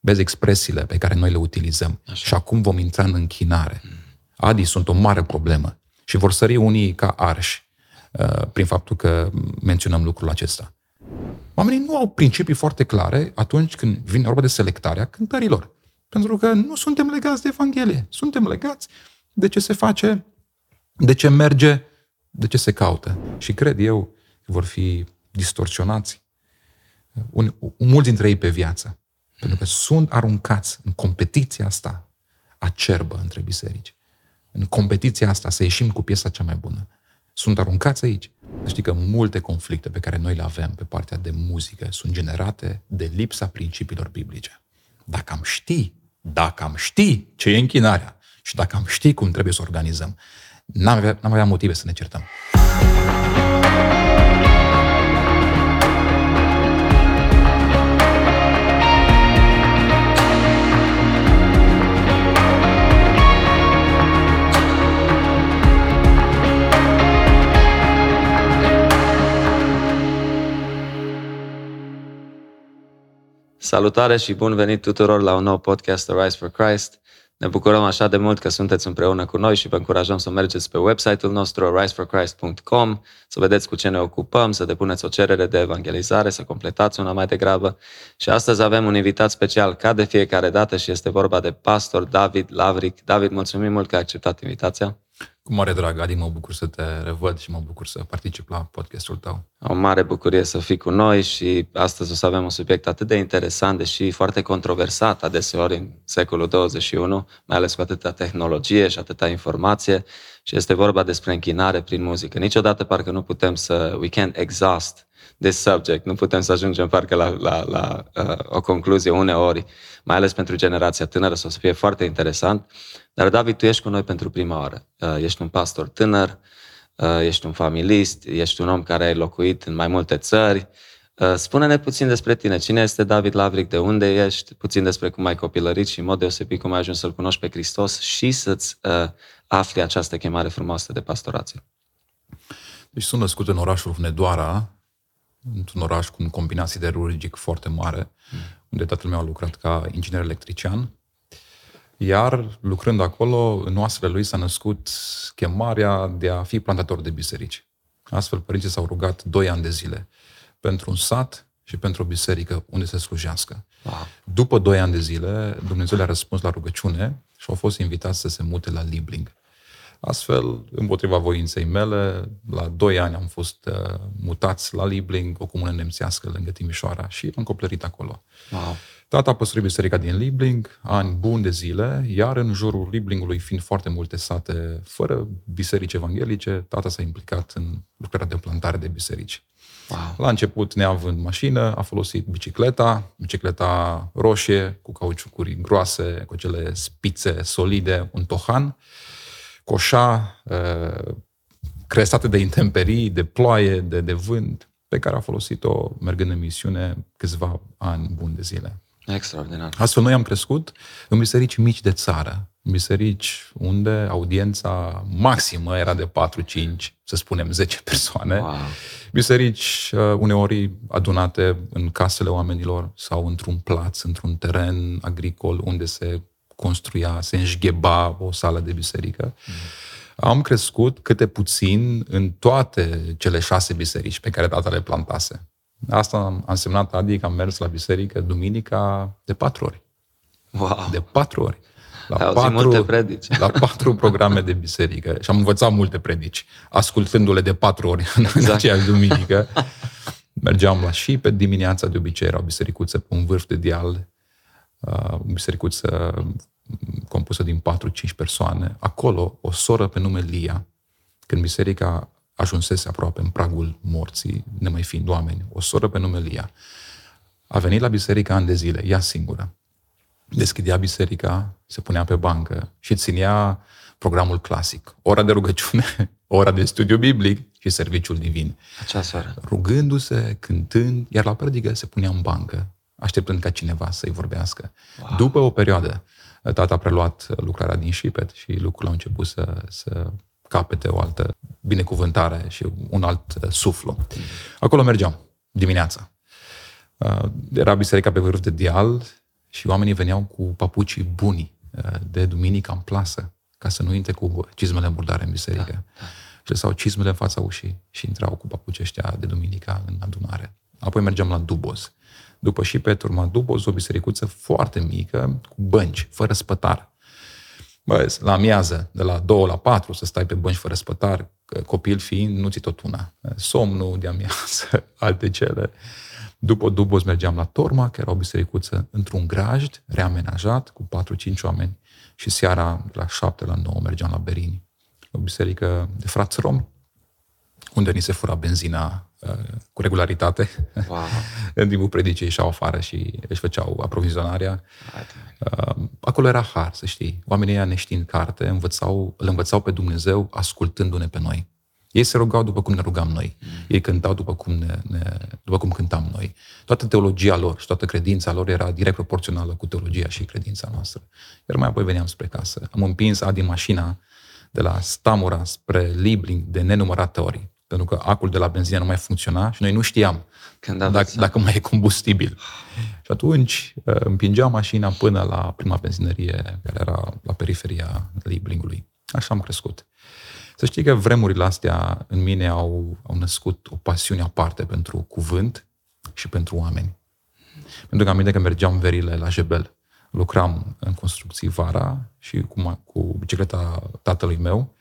Vezi expresiile pe care noi le utilizăm. Așa. Și acum vom intra în închinare. Adi sunt o mare problemă și vor sări unii ca arși uh, prin faptul că menționăm lucrul acesta. Oamenii nu au principii foarte clare atunci când vine vorba de selectarea cântărilor. Pentru că nu suntem legați de Evanghelie. Suntem legați de ce se face, de ce merge, de ce se caută. Și cred eu că vor fi distorsionați un, mulți dintre ei pe viață. Pentru că sunt aruncați în competiția asta acerbă între biserici. În competiția asta să ieșim cu piesa cea mai bună. Sunt aruncați aici. Știi că multe conflicte pe care noi le avem pe partea de muzică sunt generate de lipsa principiilor biblice. Dacă am ști, dacă am ști ce e închinarea și dacă am ști cum trebuie să organizăm, n-am avea, n-am avea motive să ne certăm. Salutare și bun venit tuturor la un nou podcast Rise for Christ. Ne bucurăm așa de mult că sunteți împreună cu noi și vă încurajăm să mergeți pe website-ul nostru riseforchrist.com, să vedeți cu ce ne ocupăm, să depuneți o cerere de evangelizare, să completați una mai degrabă. Și astăzi avem un invitat special ca de fiecare dată și este vorba de pastor David Lavric. David, mulțumim mult că ai acceptat invitația. Cu mare drag, Adi, mă bucur să te revăd și mă bucur să particip la podcastul tău. O mare bucurie să fii cu noi și astăzi o să avem un subiect atât de interesant, deși foarte controversat adeseori în secolul 21, mai ales cu atâta tehnologie și atâta informație și este vorba despre închinare prin muzică. Niciodată parcă nu putem să, we can't exhaust this subject, nu putem să ajungem parcă la, la, la uh, o concluzie uneori, mai ales pentru generația tânără, să o să fie foarte interesant. Dar David, tu ești cu noi pentru prima oară. Uh, ești un pastor tânăr, uh, ești un familist, ești un om care ai locuit în mai multe țări. Uh, spune-ne puțin despre tine. Cine este David Lavric? De unde ești? Puțin despre cum ai copilărit și în mod deosebit cum ai ajuns să-L cunoști pe Hristos și să-ți uh, afli această chemare frumoasă de pastorație. Deci sunt născut în orașul Hunedoara, într-un oraș cu un combinat siderurgic foarte mare, mm. unde tatăl meu a lucrat ca inginer electrician. Iar lucrând acolo, în oasele lui s-a născut chemarea de a fi plantator de biserici. Astfel, părinții s-au rugat doi ani de zile pentru un sat și pentru o biserică unde să slujească. Wow. După doi ani de zile, Dumnezeu le-a răspuns la rugăciune și au fost invitați să se mute la Libling. Astfel, împotriva voinței mele, la doi ani am fost uh, mutați la Libling, o comună nemțească lângă Timișoara și am coplerit acolo. Wow. Tata a păstrit biserica din Libling, ani buni de zile, iar în jurul Liblingului, fiind foarte multe sate fără biserici evanghelice, tata s-a implicat în lucrarea de plantare de biserici. Wow. La început, neavând mașină, a folosit bicicleta, bicicleta roșie, cu cauciucuri groase, cu cele spițe solide, un tohan, coșa, uh, crestate de intemperii, de ploaie, de, de vânt, pe care a folosit-o mergând în misiune câțiva ani buni de zile. Extraordinar. Astfel, noi am crescut în biserici mici de țară, în biserici unde audiența maximă era de 4-5, să spunem 10 persoane. Wow. Biserici uh, uneori adunate în casele oamenilor sau într-un plaț, într-un teren agricol unde se construia, se înșgheba o sală de biserică. Mm. Am crescut câte puțin în toate cele șase biserici pe care tata le plantase. Asta a însemnat, adică am mers la biserică duminica de patru ori. Wow. De patru ori. La patru, multe predici. la patru programe de biserică. Și am învățat multe predici, ascultându-le de patru ori în exact. aceeași duminică. Mergeam la și pe dimineața de obicei era o bisericuță pe un vârf de deal, uh, o bisericuță compusă din 4-5 persoane. Acolo, o soră pe nume Lia, când biserica ajunsese aproape în pragul morții, nemai fiind oameni, o soră pe nume Lia, a venit la biserică ani de zile, ea singură. Deschidea biserica, se punea pe bancă și ținea programul clasic. Ora de rugăciune, ora de studiu biblic și serviciul divin. Acea seară. Rugându-se, cântând, iar la predică se punea în bancă, așteptând ca cineva să-i vorbească. Wow. După o perioadă, tata a preluat lucrarea din șipet și lucrul a început să, să capete o altă binecuvântare și un alt uh, suflu. Acolo mergeam, dimineața. Uh, era biserica pe vârf de deal și oamenii veneau cu papucii buni uh, de duminică în plasă, ca să nu intre cu cizmele murdare în biserică. Da, da. Și lăsau cizmele în fața ușii și intrau cu papucii ăștia de duminică în adunare. Apoi mergeam la Duboz. După și pe turma Duboz, o bisericuță foarte mică, cu bănci, fără spătar. Bă, la amiază, de la 2 la 4, să stai pe bănci fără spătar, copil fiind, nu ți tot una. Somnul de amiază, alte cele. După Dubos mergeam la Torma, care era o bisericuță într-un grajd, reamenajat, cu 4-5 oameni. Și seara, la 7, la 9, mergeam la Berini, o biserică de frați romi, unde ni se fura benzina uh, cu regularitate. Wow. în timpul predicii ieșeau afară și își făceau aprovizionarea. Uh, acolo era har, să știi. Oamenii ăia neștiind carte, învățau, îl învățau pe Dumnezeu ascultându-ne pe noi. Ei se rugau după cum ne rugam noi. Mm. Ei cântau după cum, ne, ne, după cum cântam noi. Toată teologia lor și toată credința lor era direct proporțională cu teologia și credința noastră. Iar mai apoi veneam spre casă. Am împins Adi mașina de la Stamura spre Libling de nenumărate ori. Pentru că acul de la benzină nu mai funcționa și noi nu știam Când dacă, dacă mai e combustibil. Și atunci uh, împingeam mașina până la prima benzinărie care era la periferia Liblingului. Așa am crescut. Să știi că vremurile astea în mine au, au născut o pasiune aparte pentru cuvânt și pentru oameni. Pentru că am că mergeam verile la Jebel. Lucram în construcții vara și cu, cu bicicleta tatălui meu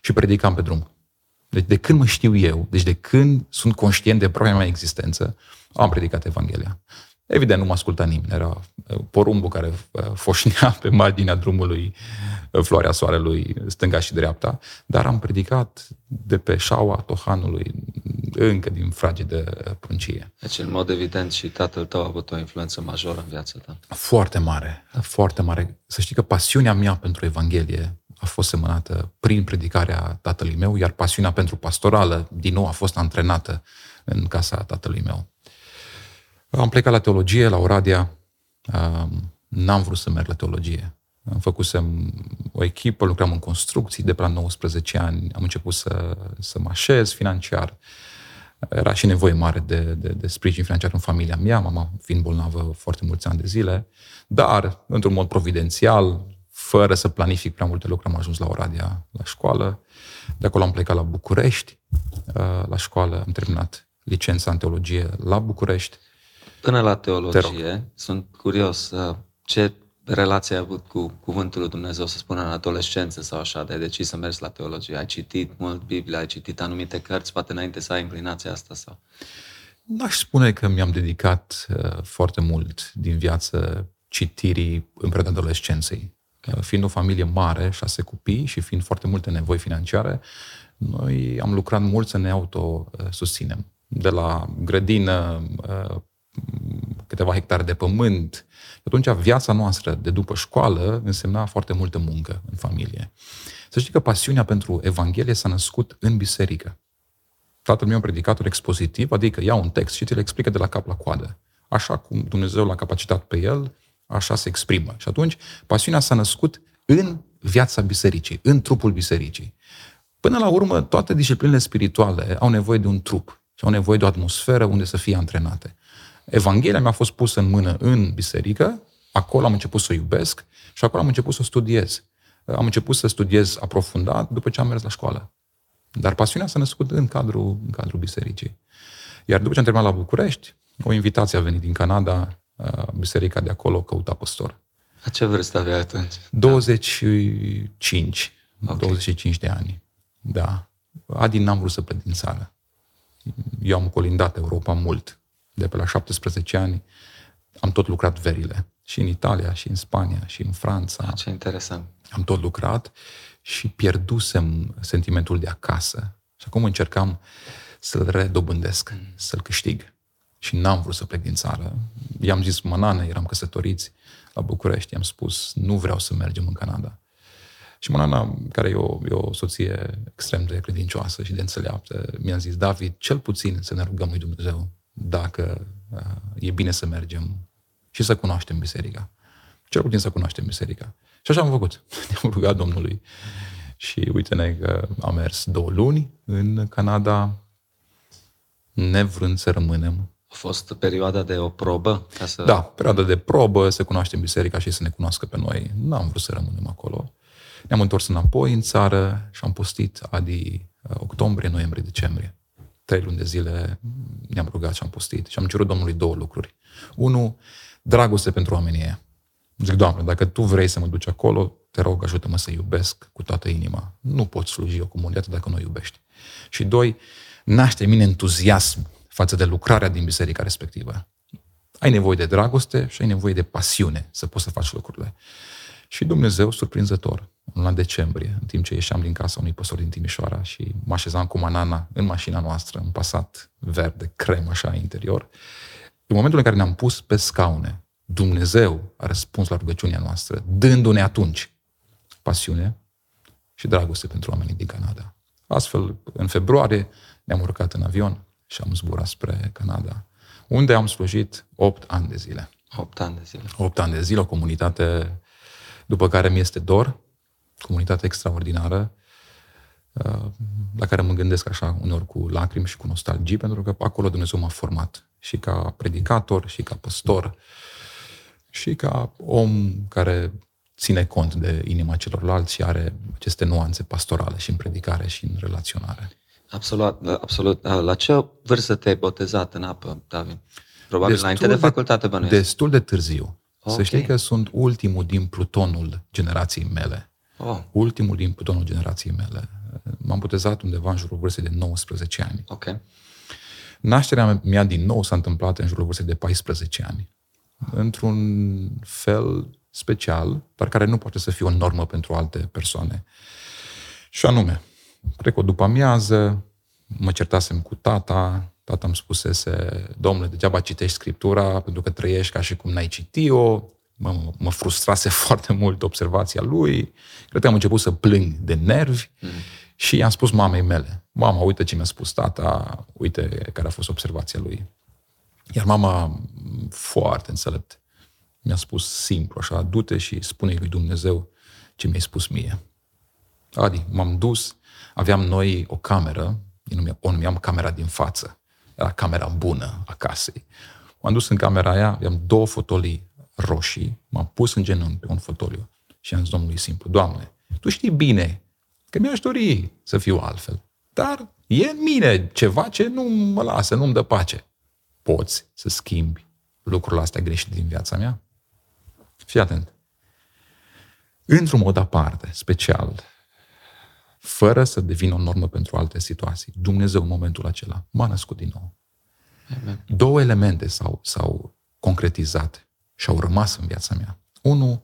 și predicam pe drum. Deci de când mă știu eu, deci de când sunt conștient de propria mea existență, am predicat Evanghelia. Evident, nu mă asculta nimeni. Era uh, porumbul care uh, foșnea pe marginea drumului uh, floarea soarelui, stânga și dreapta, dar am predicat de pe șaua Tohanului, încă din fragedă pruncie. Deci, în mod evident, și tatăl tău a avut o influență majoră în viața ta. Foarte mare, foarte mare. Să știi că pasiunea mea pentru Evanghelie a fost semănată prin predicarea tatălui meu, iar pasiunea pentru pastorală, din nou, a fost antrenată în casa tatălui meu. Am plecat la teologie, la Oradea. N-am vrut să merg la teologie. Am făcut o echipă, lucram în construcții de pe la 19 ani. Am început să, să mă așez financiar. Era și nevoie mare de, de, de sprijin financiar în familia mea, mama fiind bolnavă foarte mulți ani de zile. Dar, într-un mod providențial, fără să planific prea multe lucruri, am ajuns la Oradea, la școală. De acolo am plecat la București, la școală, am terminat licența în teologie la București. Până la teologie, sunt curios uh, ce relație ai avut cu Cuvântul lui Dumnezeu, să spunem, în adolescență sau așa, de decis să mergi la teologie? Ai citit mult Biblia, ai citit anumite cărți, poate înainte să ai inclinația asta? sau? N-aș spune că mi-am dedicat uh, foarte mult din viață citirii în perioada adolescenței. Uh, fiind o familie mare, șase copii și fiind foarte multe nevoi financiare, noi am lucrat mult să ne autosusținem. De la grădină, uh, câteva hectare de pământ. Atunci viața noastră de după școală însemna foarte multă muncă în familie. Să știi că pasiunea pentru Evanghelie s-a născut în biserică. Tatăl meu un predicator expozitiv, adică ia un text și ți-l explică de la cap la coadă. Așa cum Dumnezeu l-a capacitat pe el, așa se exprimă. Și atunci pasiunea s-a născut în viața bisericii, în trupul bisericii. Până la urmă, toate disciplinele spirituale au nevoie de un trup și au nevoie de o atmosferă unde să fie antrenate. Evanghelia mi-a fost pusă în mână în biserică, acolo am început să o iubesc și acolo am început să o studiez. Am început să studiez aprofundat după ce am mers la școală. Dar pasiunea s-a născut în cadrul, în cadrul bisericii. Iar după ce am terminat la București, o invitație a venit din Canada, biserica de acolo căuta păstor. La ce vârstă avea atunci? 25. Okay. 25 de ani. Da. Adi n-am vrut să plec din țară. Eu am colindat Europa mult de pe la 17 ani, am tot lucrat verile. Și în Italia, și în Spania, și în Franța. Ce interesant. Am tot lucrat și pierdusem sentimentul de acasă. Și acum încercam să-l redobândesc, mm. să-l câștig. Și n-am vrut să plec din țară. I-am zis Manane, eram căsătoriți la București, i-am spus, nu vreau să mergem în Canada. Și Manana, care e o, e o soție extrem de credincioasă și de înțeleaptă, mi-a zis, David, cel puțin să ne rugăm lui Dumnezeu dacă uh, e bine să mergem și să cunoaștem biserica. Cel puțin să cunoaștem biserica. Și așa am făcut. Ne-am rugat Domnului. Și uite-ne că am mers două luni în Canada, nevrând să rămânem, A fost perioada de o probă? Ca să... Da, perioada de probă, să cunoaștem biserica și să ne cunoască pe noi. N-am vrut să rămânem acolo. Ne-am întors înapoi în țară și am postit adi uh, octombrie, noiembrie, decembrie. Trei luni de zile ne-am rugat și am postit și am cerut Domnului două lucruri. Unu, dragoste pentru oamenii ăia. Zic, Doamne, dacă Tu vrei să mă duci acolo, te rog, ajută-mă să iubesc cu toată inima. Nu poți sluji o comunitate dacă nu o iubești. Și doi, naște mine entuziasm față de lucrarea din biserica respectivă. Ai nevoie de dragoste și ai nevoie de pasiune să poți să faci lucrurile. Și Dumnezeu, surprinzător, în decembrie, în timp ce ieșeam din casa unui păstor din Timișoara și mă așezam cu manana în mașina noastră, în pasat verde, crem așa interior, în momentul în care ne-am pus pe scaune, Dumnezeu a răspuns la rugăciunea noastră, dându-ne atunci pasiune și dragoste pentru oamenii din Canada. Astfel, în februarie ne-am urcat în avion și am zburat spre Canada, unde am slujit 8 ani de zile. 8 ani de zile. 8 ani de zile, o comunitate după care mi este dor, comunitate extraordinară, uh, la care mă gândesc așa uneori cu lacrimi și cu nostalgie, pentru că acolo Dumnezeu m-a format și ca predicator, și ca păstor, și ca om care ține cont de inima celorlalți și are aceste nuanțe pastorale și în predicare și în relaționare. Absolut, absolut. La ce vârstă te-ai botezat în apă, David? Probabil destul înainte de, de facultate, bănuiesc. Destul de târziu. Okay. Să știi că sunt ultimul din plutonul generației mele. Oh. Ultimul din plutonul generației mele. M-am botezat undeva în jurul vârstei de 19 ani. Okay. Nașterea mea din nou s-a întâmplat în jurul vârstei de 14 ani. Într-un fel special, dar care nu poate să fie o normă pentru alte persoane. Și anume, cred că după amiază, mă certasem cu tata, tata îmi spusese, domnule, degeaba citești Scriptura pentru că trăiești ca și cum n-ai citit-o, mă, mă frustrase foarte mult observația lui, cred că am început să plâng de nervi mm. și i-am spus mamei mele, mama, uite ce mi-a spus tata, uite care a fost observația lui. Iar mama, foarte înțelept, mi-a spus simplu așa, du-te și spune lui Dumnezeu ce mi-ai spus mie. Adi, m-am dus, aveam noi o cameră, o numeam camera din față, era camera bună a casei. M-am dus în camera aia, aveam două fotolii roșii, m-am pus în genunchi pe un fotoliu și am zis Domnului simplu, Doamne, Tu știi bine că mi-aș dori să fiu altfel, dar e în mine ceva ce nu mă lasă, nu-mi dă pace. Poți să schimbi lucrurile astea greșite din viața mea? Fii atent. Într-un mod aparte, special, fără să devină o normă pentru alte situații, Dumnezeu în momentul acela m-a născut din nou. Amen. Două elemente s-au, s-au concretizat și au rămas în viața mea. Unu,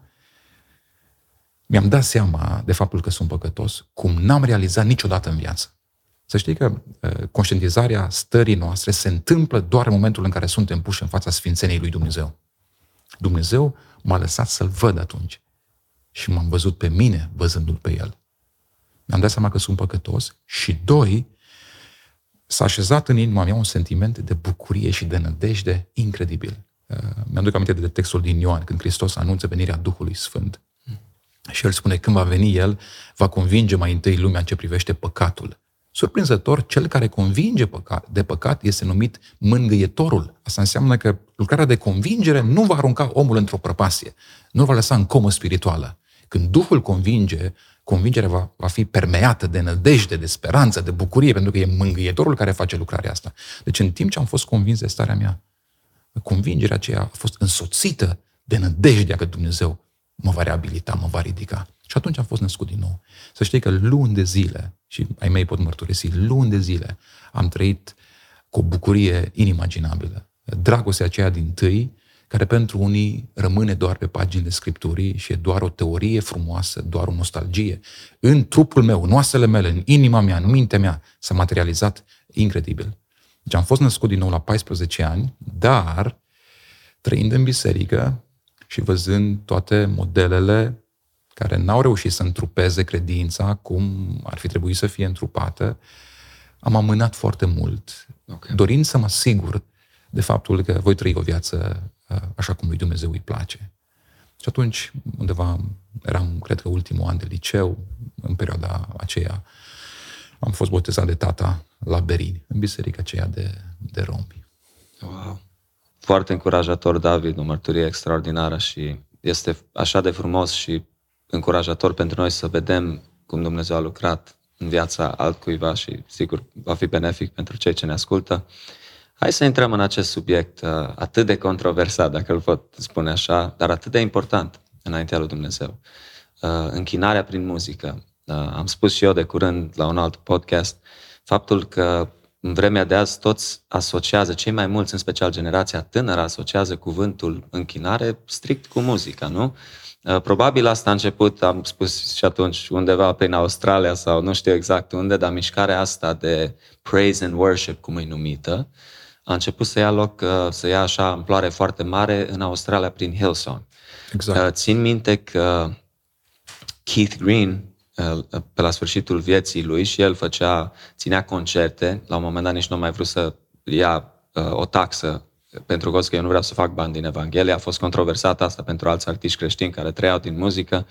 mi-am dat seama de faptul că sunt păcătos, cum n-am realizat niciodată în viață. Să știi că uh, conștientizarea stării noastre se întâmplă doar în momentul în care suntem puși în fața Sfințeniei lui Dumnezeu. Dumnezeu m-a lăsat să-L văd atunci. Și m-am văzut pe mine văzându-L pe El. Mi-am dat seama că sunt păcătos și doi, s-a așezat în inima mea un sentiment de bucurie și de nădejde incredibil. Uh, mi-am duc aminte de textul din Ioan, când Hristos anunță venirea Duhului Sfânt. Și el spune, când va veni el, va convinge mai întâi lumea în ce privește păcatul. Surprinzător, cel care convinge de păcat este numit mângâietorul. Asta înseamnă că lucrarea de convingere nu va arunca omul într-o prăpastie, nu va lăsa în comă spirituală. Când Duhul convinge, convingerea va, va fi permeată de nădejde, de speranță, de bucurie, pentru că e mângâietorul care face lucrarea asta. Deci în timp ce am fost convins de starea mea, convingerea aceea a fost însoțită de nădejdea că Dumnezeu mă va reabilita, mă va ridica. Și atunci am fost născut din nou. Să știi că luni de zile, și ai mei pot mărturisi, luni de zile am trăit cu o bucurie inimaginabilă. Dragostea aceea din tâi, care pentru unii rămâne doar pe paginile Scripturii și e doar o teorie frumoasă, doar o nostalgie. În trupul meu, în oasele mele, în inima mea, în mintea mea, s-a materializat incredibil. Deci am fost născut din nou la 14 ani, dar trăind în biserică și văzând toate modelele care n-au reușit să întrupeze credința cum ar fi trebuit să fie întrupată, am amânat foarte mult, okay. dorind să mă asigur de faptul că voi trăi o viață uh, așa cum lui Dumnezeu îi place. Și atunci, undeva, eram, cred că, ultimul an de liceu, în perioada aceea, am fost botezat de tata la Berini, în biserica aceea de, de romi. Wow. Foarte încurajator, David, o mărturie extraordinară și este așa de frumos și încurajator pentru noi să vedem cum Dumnezeu a lucrat în viața altcuiva și sigur va fi benefic pentru cei ce ne ascultă. Hai să intrăm în acest subiect uh, atât de controversat, dacă îl pot spune așa, dar atât de important înaintea lui Dumnezeu. Uh, închinarea prin muzică. Uh, am spus și eu de curând la un alt podcast faptul că în vremea de azi toți asociază, cei mai mulți, în special generația tânără, asociază cuvântul închinare strict cu muzica, nu? Uh, probabil asta a început, am spus și atunci, undeva prin Australia sau nu știu exact unde, dar mișcarea asta de praise and worship, cum e numită, a început să ia loc, uh, să ia așa amploare foarte mare în Australia prin Hillsong. Exact. Uh, țin minte că Keith Green, pe la sfârșitul vieții lui, și el făcea, ținea concerte, la un moment dat nici nu a mai vrut să ia o taxă pentru că eu nu vreau să fac bani din Evanghelie, a fost controversat asta pentru alți artiști creștini care trăiau din muzică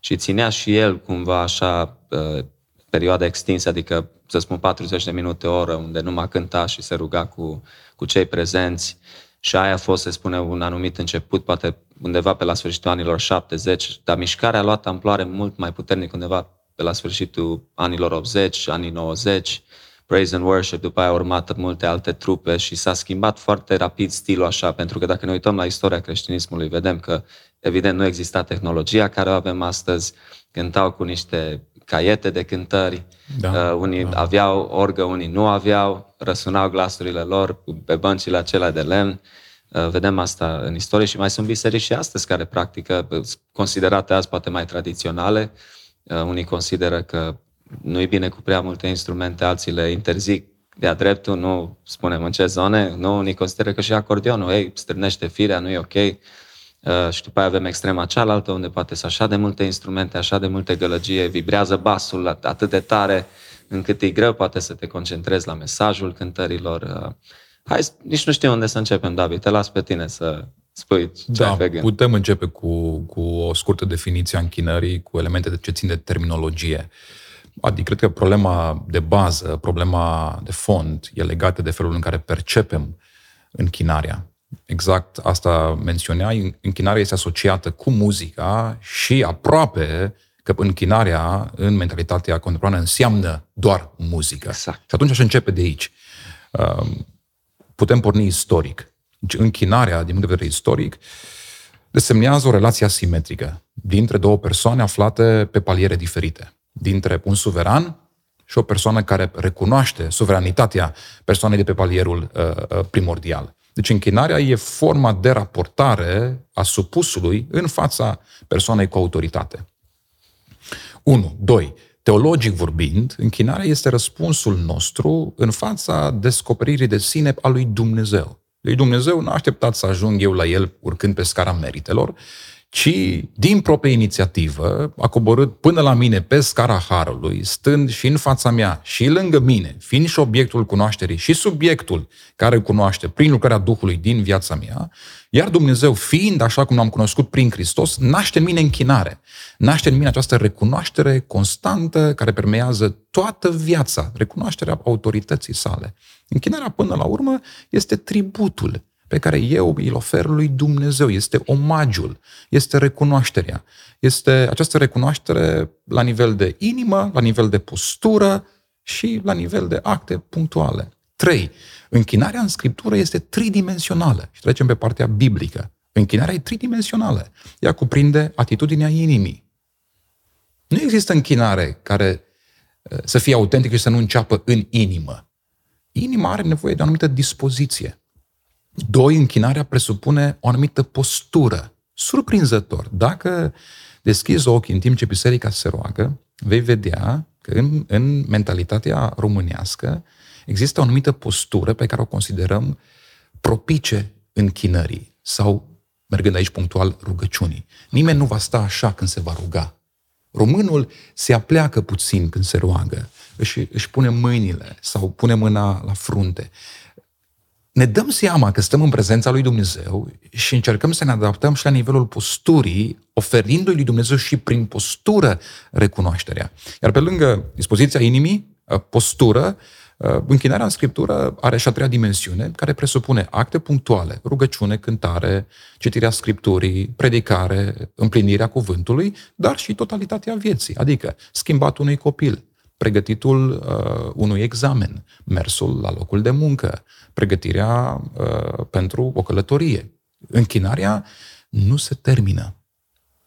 și ținea și el cumva așa uh, perioada extinsă, adică să spun 40 de minute o oră, unde numai cânta și se ruga cu, cu cei prezenți. Și aia a fost, se spune, un anumit început, poate undeva pe la sfârșitul anilor 70, dar mișcarea a luat amploare mult mai puternic undeva pe la sfârșitul anilor 80, anii 90 praise and worship, după aia au urmat multe alte trupe și s-a schimbat foarte rapid stilul așa, pentru că dacă ne uităm la istoria creștinismului, vedem că evident nu exista tehnologia care o avem astăzi, cântau cu niște caiete de cântări, da, uh, unii da. aveau orgă, unii nu aveau, răsunau glasurile lor pe băncile acelea de lemn. Uh, vedem asta în istorie și mai sunt biserici și astăzi care practică, considerate azi poate mai tradiționale. Uh, unii consideră că nu e bine cu prea multe instrumente, alții le interzic de-a dreptul, nu spunem în ce zone, nu, unii consideră că și acordionul, ei, strânește firea, nu e ok. Uh, și după aia avem extrema cealaltă, unde poate să așa de multe instrumente, așa de multe gălăgie, vibrează basul atât de tare, încât e greu poate să te concentrezi la mesajul cântărilor. Uh, hai, nici nu știu unde să începem, David, te las pe tine să spui ce da, ai pe gând. putem începe cu, cu o scurtă definiție a închinării, cu elemente de ce țin de terminologie. Uh, Adică cred că problema de bază, problema de fond, e legată de felul în care percepem închinarea. Exact asta menționea, închinarea este asociată cu muzica și aproape că închinarea în mentalitatea contemporană înseamnă doar muzică. Exact. Și atunci aș începe de aici. Um, putem porni istoric. Deci închinarea, din punct de vedere istoric, desemnează o relație asimetrică dintre două persoane aflate pe paliere diferite dintre un suveran și o persoană care recunoaște suveranitatea persoanei de pe palierul uh, uh, primordial. Deci închinarea e forma de raportare a supusului în fața persoanei cu autoritate. 1. 2. Teologic vorbind, închinarea este răspunsul nostru în fața descoperirii de sine a lui Dumnezeu. Lui Dumnezeu nu a așteptat să ajung eu la el urcând pe scara meritelor, ci din proprie inițiativă a coborât până la mine pe scara harului, stând și în fața mea și lângă mine, fiind și obiectul cunoașterii și subiectul care îl cunoaște prin lucrarea Duhului din viața mea, iar Dumnezeu, fiind așa cum l-am cunoscut prin Hristos, naște în mine închinare. Naște în mine această recunoaștere constantă care permează toată viața, recunoașterea autorității sale. Închinarea, până la urmă, este tributul pe care eu îl ofer lui Dumnezeu. Este omagiul, este recunoașterea. Este această recunoaștere la nivel de inimă, la nivel de postură și la nivel de acte punctuale. 3. Închinarea în Scriptură este tridimensională. Și trecem pe partea biblică. Închinarea e tridimensională. Ea cuprinde atitudinea inimii. Nu există închinare care uh, să fie autentică și să nu înceapă în inimă. Inima are nevoie de o anumită dispoziție. Doi, închinarea presupune o anumită postură. Surprinzător. Dacă deschizi ochii în timp ce biserica se roagă, vei vedea că în, în mentalitatea românească există o anumită postură pe care o considerăm propice închinării sau, mergând aici punctual, rugăciunii. Nimeni nu va sta așa când se va ruga. Românul se apleacă puțin când se roagă, își, își pune mâinile sau pune mâna la frunte ne dăm seama că stăm în prezența lui Dumnezeu și încercăm să ne adaptăm și la nivelul posturii, oferindu-i lui Dumnezeu și prin postură recunoașterea. Iar pe lângă dispoziția inimii, ă, postură, Uh, închinarea în Scriptură are și a treia dimensiune, care presupune acte punctuale, rugăciune, cântare, citirea Scripturii, predicare, împlinirea cuvântului, dar și totalitatea vieții, adică schimbatul unui copil, pregătitul uh, unui examen, mersul la locul de muncă, pregătirea uh, pentru o călătorie. Închinarea nu se termină.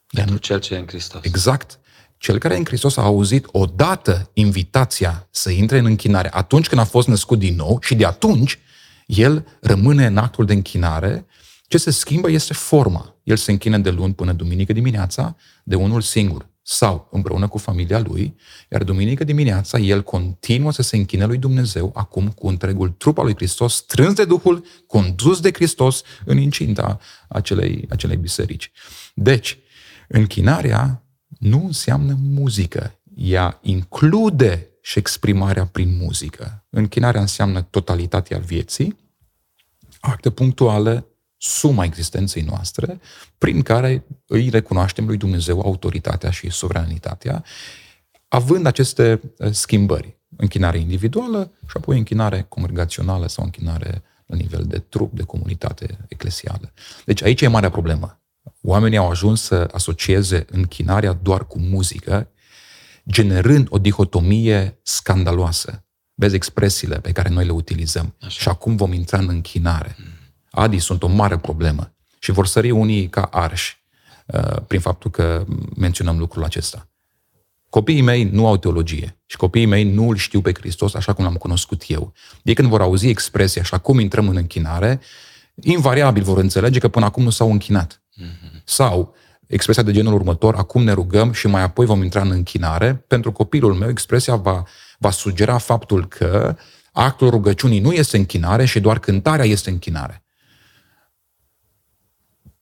Pentru cel ce e în Hristos. Exact. Cel care e în Hristos a auzit odată invitația să intre în închinare atunci când a fost născut din nou și de atunci el rămâne în actul de închinare. Ce se schimbă este forma. El se închină de luni până duminică dimineața de unul singur sau împreună cu familia lui, iar duminică dimineața el continuă să se închine lui Dumnezeu acum cu întregul trup al lui Hristos, strâns de Duhul, condus de Hristos în incinta acelei, acelei biserici. Deci, închinarea nu înseamnă muzică. Ea include și exprimarea prin muzică. Închinarea înseamnă totalitatea vieții, acte punctuale, suma existenței noastre, prin care îi recunoaștem lui Dumnezeu autoritatea și suveranitatea, având aceste eh, schimbări. Închinare individuală și apoi închinare congregațională sau închinare la nivel de trup, de comunitate eclesială. Deci aici e marea problemă. Oamenii au ajuns să asocieze închinarea doar cu muzică, generând o dihotomie scandaloasă. Vezi expresiile pe care noi le utilizăm. Așa. Și acum vom intra în închinare. Adi sunt o mare problemă. Și vor sări unii ca arși uh, prin faptul că menționăm lucrul acesta. Copiii mei nu au teologie și copiii mei nu îl știu pe Hristos așa cum l-am cunoscut eu. Ei când vor auzi expresia așa cum intrăm în închinare, invariabil vor înțelege că până acum nu s-au închinat. Mm-hmm. Sau expresia de genul următor, acum ne rugăm și mai apoi vom intra în închinare. Pentru copilul meu, expresia va, va sugera faptul că actul rugăciunii nu este închinare și doar cântarea este închinare.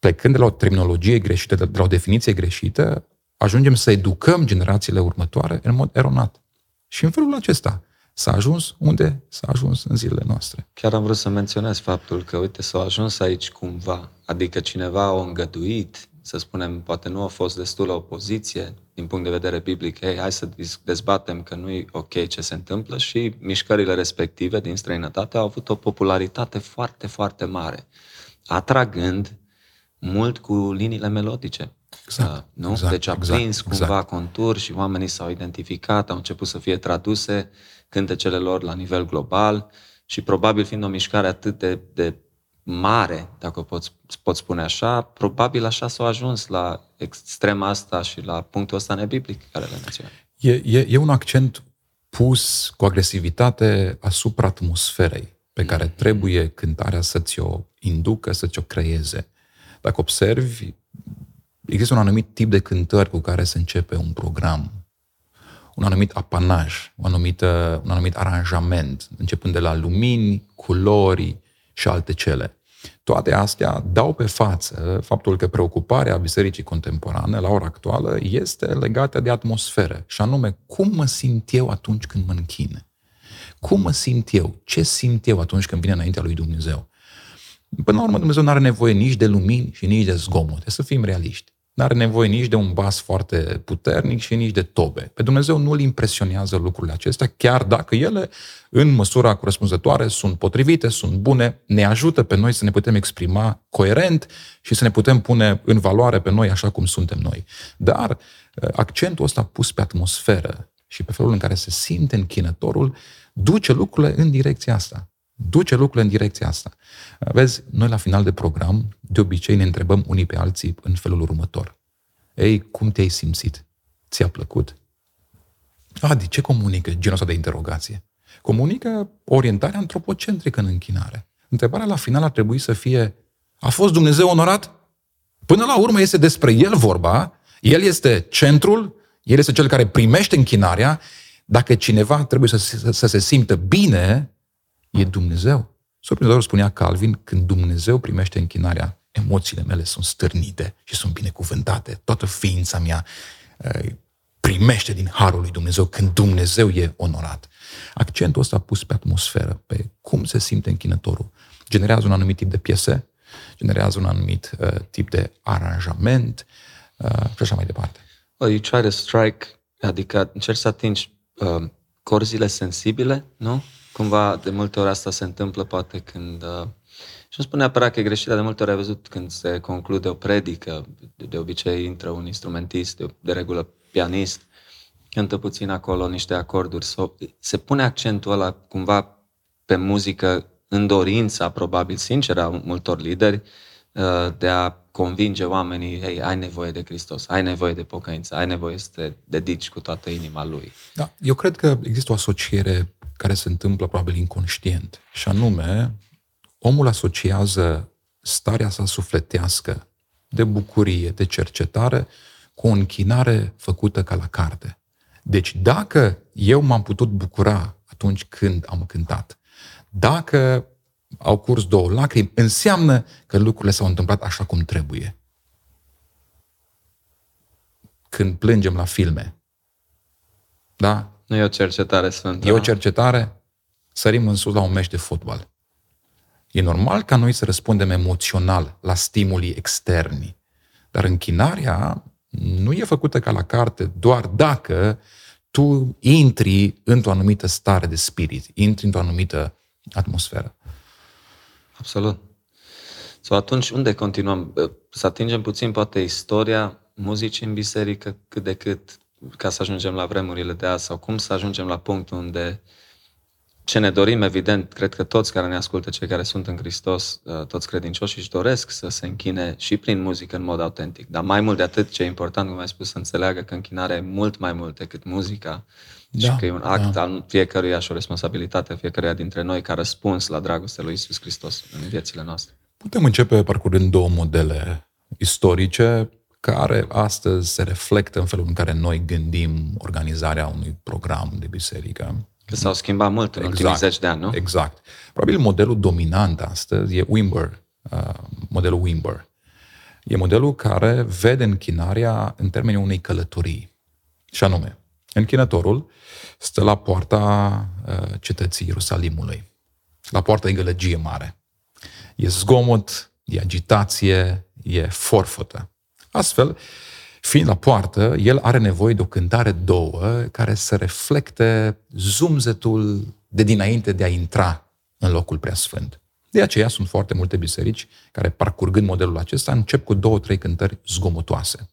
Plecând de la o terminologie greșită, de la o definiție greșită, ajungem să educăm generațiile următoare în mod eronat. Și în felul acesta s-a ajuns unde s-a ajuns în zilele noastre. Chiar am vrut să menționez faptul că, uite, s-a ajuns aici cumva. Adică cineva a îngăduit, să spunem, poate nu a fost destul opoziție din punct de vedere biblic, hey, hai să dezbatem că nu e ok ce se întâmplă și mișcările respective din străinătate au avut o popularitate foarte, foarte mare, atragând mult cu liniile melodice. Exact, uh, nu? Exact, deci a exact, prins exact. cumva contur și oamenii s-au identificat, au început să fie traduse cântecele lor la nivel global și probabil fiind o mișcare atât de, de mare, dacă pot, pot spune așa, probabil așa s-au ajuns la extrema asta și la punctul ăsta nebiblic care le menționăm. E, e, e un accent pus cu agresivitate asupra atmosferei pe care trebuie cântarea să ți-o inducă, să ți-o creeze. Dacă observi, există un anumit tip de cântări cu care se începe un program, un anumit apanaj, un anumit, un anumit aranjament, începând de la lumini, culori și alte cele. Toate astea dau pe față faptul că preocuparea bisericii contemporane la ora actuală este legată de atmosferă, și anume cum mă simt eu atunci când mă închin. Cum mă simt eu? Ce simt eu atunci când vine înaintea lui Dumnezeu? Până la urmă, Dumnezeu nu are nevoie nici de lumini și nici de zgomote, să fim realiști. Nu are nevoie nici de un bas foarte puternic și nici de tobe. Pe Dumnezeu nu îl impresionează lucrurile acestea, chiar dacă ele, în măsura corespunzătoare, sunt potrivite, sunt bune, ne ajută pe noi să ne putem exprima coerent și să ne putem pune în valoare pe noi așa cum suntem noi. Dar accentul ăsta pus pe atmosferă și pe felul în care se simte închinătorul, duce lucrurile în direcția asta duce lucrurile în direcția asta. Vezi, noi la final de program, de obicei ne întrebăm unii pe alții în felul următor. Ei, cum te-ai simțit? Ți-a plăcut? Adi, ce comunică genul ăsta de interrogație? Comunică orientarea antropocentrică în închinare. Întrebarea la final ar trebui să fie, a fost Dumnezeu onorat? Până la urmă este despre El vorba, El este centrul, El este cel care primește închinarea. Dacă cineva trebuie să, să, să se simtă bine, e Dumnezeu. Surprinzător spunea Calvin, când Dumnezeu primește închinarea, emoțiile mele sunt stârnite și sunt binecuvântate. Toată ființa mea uh, primește din harul lui Dumnezeu când Dumnezeu e onorat. Accentul ăsta pus pe atmosferă, pe cum se simte închinătorul, generează un anumit tip de piese, generează un anumit uh, tip de aranjament uh, și așa mai departe. Well, you try to strike, adică încerci să atingi uh, corzile sensibile, nu? Cumva de multe ori asta se întâmplă poate când... Uh, și nu spun neapărat că e greșit, dar de multe ori ai văzut când se conclude o predică, de, de obicei intră un instrumentist, de, de regulă pianist, cântă puțin acolo niște acorduri. Sau se pune accentul ăla cumva pe muzică în dorința, probabil sinceră, a multor lideri, uh, de a convinge oamenii, hei, ai nevoie de Hristos, ai nevoie de pocăință, ai nevoie să te dedici cu toată inima Lui. Da, eu cred că există o asociere care se întâmplă probabil inconștient, și anume, omul asociază starea sa sufletească de bucurie, de cercetare, cu o închinare făcută ca la carte. Deci dacă eu m-am putut bucura atunci când am cântat, dacă au curs două lacrimi, înseamnă că lucrurile s-au întâmplat așa cum trebuie. Când plângem la filme, da? Nu e o cercetare sfântă. E o cercetare, sărim în sus la un meci de fotbal. E normal ca noi să răspundem emoțional la stimulii externi, dar închinarea nu e făcută ca la carte doar dacă tu intri într-o anumită stare de spirit, intri într-o anumită atmosferă. Absolut. Sau atunci, unde continuăm? Să atingem puțin, poate, istoria muzicii în biserică, cât de cât, ca să ajungem la vremurile de azi, sau cum să ajungem la punctul unde ce ne dorim, evident, cred că toți care ne ascultă, cei care sunt în Hristos, uh, toți credincioși, își doresc să se închine și prin muzică în mod autentic. Dar mai mult de atât, ce e important, cum ai spus, să înțeleagă că închinarea e mult mai mult decât muzica da, și că e un act da. al fiecăruia și o responsabilitate fiecăruia dintre noi ca răspuns la dragostea lui Isus Hristos în viețile noastre. Putem începe parcurând două modele istorice care astăzi se reflectă în felul în care noi gândim organizarea unui program de biserică. Că s-au schimbat mult în exact, ultimii zeci de ani, nu? Exact. Probabil modelul dominant astăzi e Wimber, uh, modelul Wimber. E modelul care vede închinarea în termenii unei călătorii. Și anume, închinătorul stă la poarta uh, cetății Ierusalimului. La poarta e gălăgie mare. E zgomot, e agitație, e forfătă. Astfel, Fiind la poartă, el are nevoie de o cântare două care să reflecte zumzetul de dinainte de a intra în locul preasfânt. De aceea sunt foarte multe biserici care, parcurgând modelul acesta, încep cu două, trei cântări zgomotoase.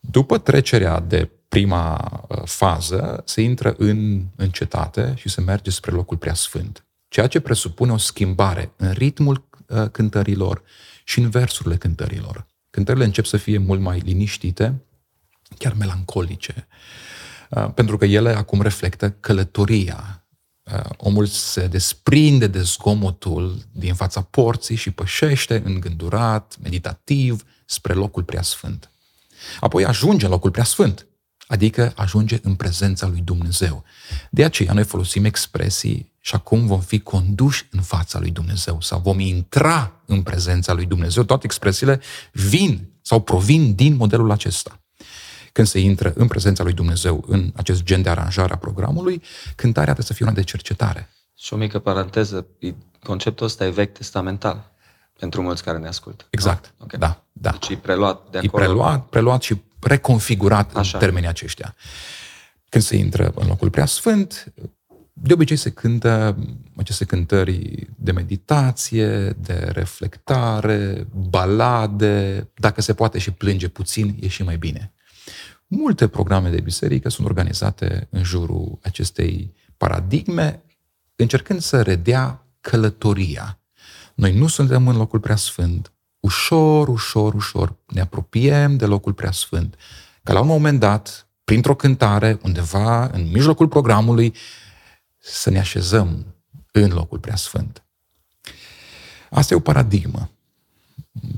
După trecerea de prima uh, fază, se intră în, în cetate și se merge spre locul preasfânt. Ceea ce presupune o schimbare în ritmul uh, cântărilor și în versurile cântărilor. Cântările încep să fie mult mai liniștite, chiar melancolice, uh, pentru că ele acum reflectă călătoria. Uh, omul se desprinde de zgomotul din fața porții și pășește îngândurat, meditativ, spre locul preasfânt. Apoi ajunge în locul preasfânt, adică ajunge în prezența lui Dumnezeu. De aceea noi folosim expresii și acum vom fi conduși în fața lui Dumnezeu sau vom intra în prezența lui Dumnezeu. Toate expresiile vin sau provin din modelul acesta. Când se intră în prezența lui Dumnezeu, în acest gen de aranjare a programului, cântarea trebuie să fie una de cercetare. Și o mică paranteză, conceptul ăsta e vechi testamental pentru mulți care ne ascultă. Exact, okay. da. da. Deci e preluat de acolo. E preluat, preluat și reconfigurat Așa. în termenii aceștia. Când se intră în locul prea sfânt, de obicei se cântă aceste cântări de meditație, de reflectare, balade, dacă se poate și plânge puțin, e și mai bine. Multe programe de biserică sunt organizate în jurul acestei paradigme, încercând să redea călătoria. Noi nu suntem în locul prea sfânt. Ușor, ușor, ușor ne apropiem de locul prea sfânt. Ca la un moment dat, printr-o cântare, undeva în mijlocul programului, să ne așezăm în locul preasfânt. Asta e o paradigmă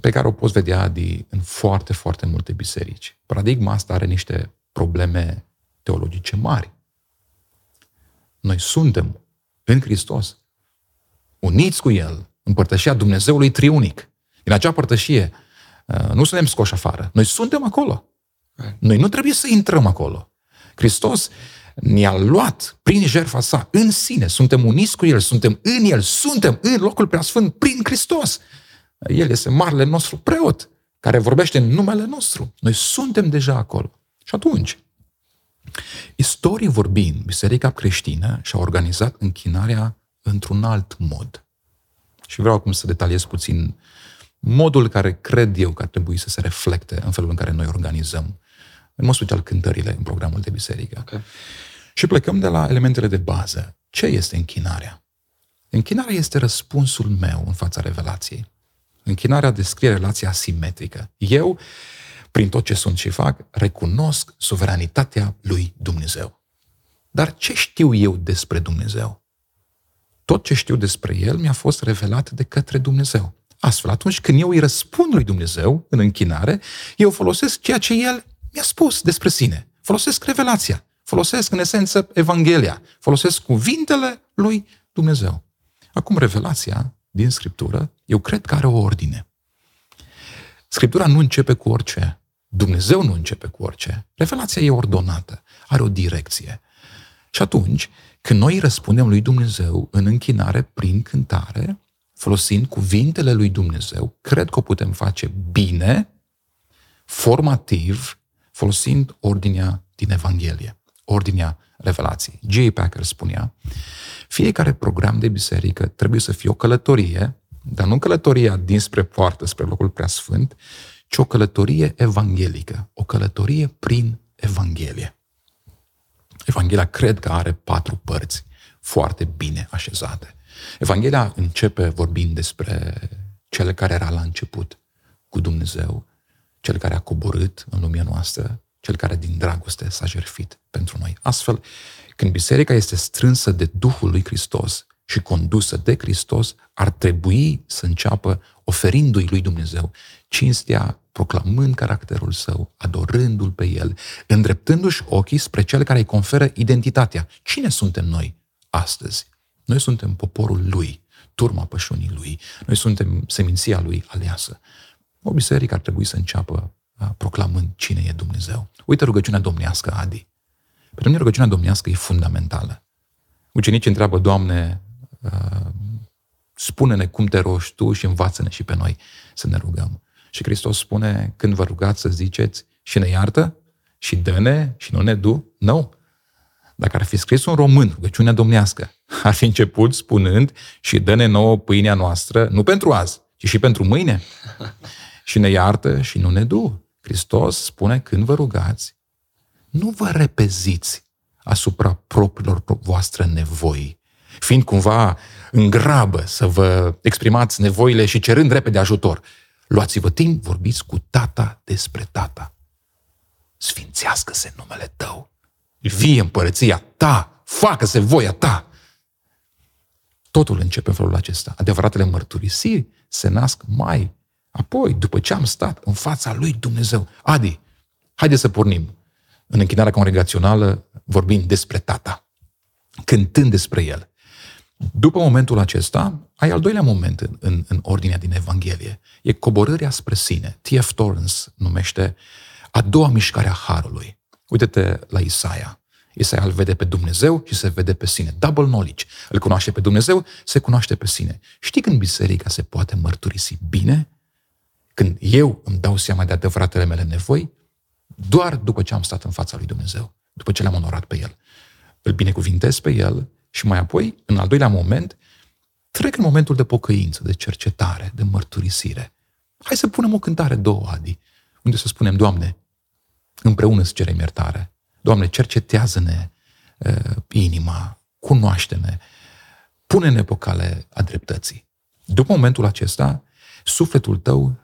pe care o poți vedea de, în foarte, foarte multe biserici. Paradigma asta are niște probleme teologice mari. Noi suntem în Hristos, uniți cu El, împărtășia Dumnezeului triunic. Din acea părtășie uh, nu suntem scoși afară. Noi suntem acolo. Noi nu trebuie să intrăm acolo. Hristos ne-a luat prin jertfa sa în sine, suntem uniți cu El, suntem în El, suntem în locul preasfânt prin Hristos. El este marele nostru preot, care vorbește în numele nostru. Noi suntem deja acolo. Și atunci, Istorie vorbind, Biserica creștină și-a organizat închinarea într-un alt mod. Și vreau acum să detaliez puțin modul care cred eu că ar trebui să se reflecte în felul în care noi organizăm, în mod special cântările în programul de biserică. Okay. Și plecăm de la elementele de bază. Ce este închinarea? Închinarea este răspunsul meu în fața revelației. Închinarea descrie relația asimetrică. Eu, prin tot ce sunt și fac, recunosc suveranitatea lui Dumnezeu. Dar ce știu eu despre Dumnezeu? Tot ce știu despre El mi-a fost revelat de către Dumnezeu. Astfel, atunci când eu îi răspund lui Dumnezeu în închinare, eu folosesc ceea ce El mi-a spus despre sine. Folosesc revelația. Folosesc, în esență, Evanghelia. Folosesc cuvintele lui Dumnezeu. Acum, revelația din Scriptură, eu cred că are o ordine. Scriptura nu începe cu orice. Dumnezeu nu începe cu orice. Revelația e ordonată, are o direcție. Și atunci, când noi răspundem lui Dumnezeu în închinare prin cântare, folosind cuvintele lui Dumnezeu, cred că o putem face bine, formativ, folosind ordinea din Evanghelie, ordinea revelației. J. Packer spunea, fiecare program de biserică trebuie să fie o călătorie, dar nu călătoria dinspre poartă, spre locul preasfânt, ci o călătorie evanghelică, o călătorie prin Evanghelie. Evanghelia cred că are patru părți foarte bine așezate. Evanghelia începe vorbind despre cel care era la început cu Dumnezeu, cel care a coborât în lumea noastră, cel care din dragoste s-a jertfit pentru noi. Astfel, când biserica este strânsă de Duhul lui Hristos și condusă de Hristos, ar trebui să înceapă oferindu-i lui Dumnezeu cinstea, proclamând caracterul său, adorându-l pe el, îndreptându-și ochii spre cel care îi conferă identitatea. Cine suntem noi astăzi? Noi suntem poporul lui, turma pășunii lui. Noi suntem seminția lui aleasă. O biserică ar trebui să înceapă proclamând cine e Dumnezeu. Uite rugăciunea domnească, Adi. Pentru mine rugăciunea domnească e fundamentală. Ucenicii întreabă, Doamne, spune-ne cum te rogi Tu și învață-ne și pe noi să ne rugăm. Și Hristos spune, când vă rugați să ziceți și ne iartă și dă-ne și nu ne du, nu. No. Dacă ar fi scris un român, rugăciunea domnească, ar fi început spunând și dă-ne nouă pâinea noastră, nu pentru azi, ci și pentru mâine. și ne iartă și nu ne du. Hristos spune, când vă rugați, nu vă repeziți asupra propriilor voastre nevoi, fiind cumva în grabă să vă exprimați nevoile și cerând repede ajutor. Luați-vă timp, vorbiți cu tata despre tata. Sfințească-se numele tău. Vie împărăția ta, facă-se voia ta. Totul începe în felul acesta. Adevăratele mărturisiri se nasc mai apoi, după ce am stat în fața lui Dumnezeu. Adi, haide să pornim în închinarea congregațională vorbind despre tata, cântând despre el. După momentul acesta, ai al doilea moment în, în, în ordinea din Evanghelie. E coborârea spre sine. T.F. Torrance numește a doua mișcare a Harului. Uite-te la Isaia. Isaia îl vede pe Dumnezeu și se vede pe sine. Double knowledge. Îl cunoaște pe Dumnezeu, se cunoaște pe sine. Știi când biserica se poate mărturisi bine? Când eu îmi dau seama de adevăratele mele nevoi, doar după ce am stat în fața lui Dumnezeu, după ce l-am onorat pe El. Îl binecuvintez pe El și mai apoi, în al doilea moment, trec în momentul de pocăință, de cercetare, de mărturisire. Hai să punem o cântare două, Adi, unde să spunem, Doamne, împreună să cerem iertare. Doamne, cercetează-ne uh, inima, cunoaște-ne, pune-ne pe cale a dreptății. După momentul acesta, sufletul tău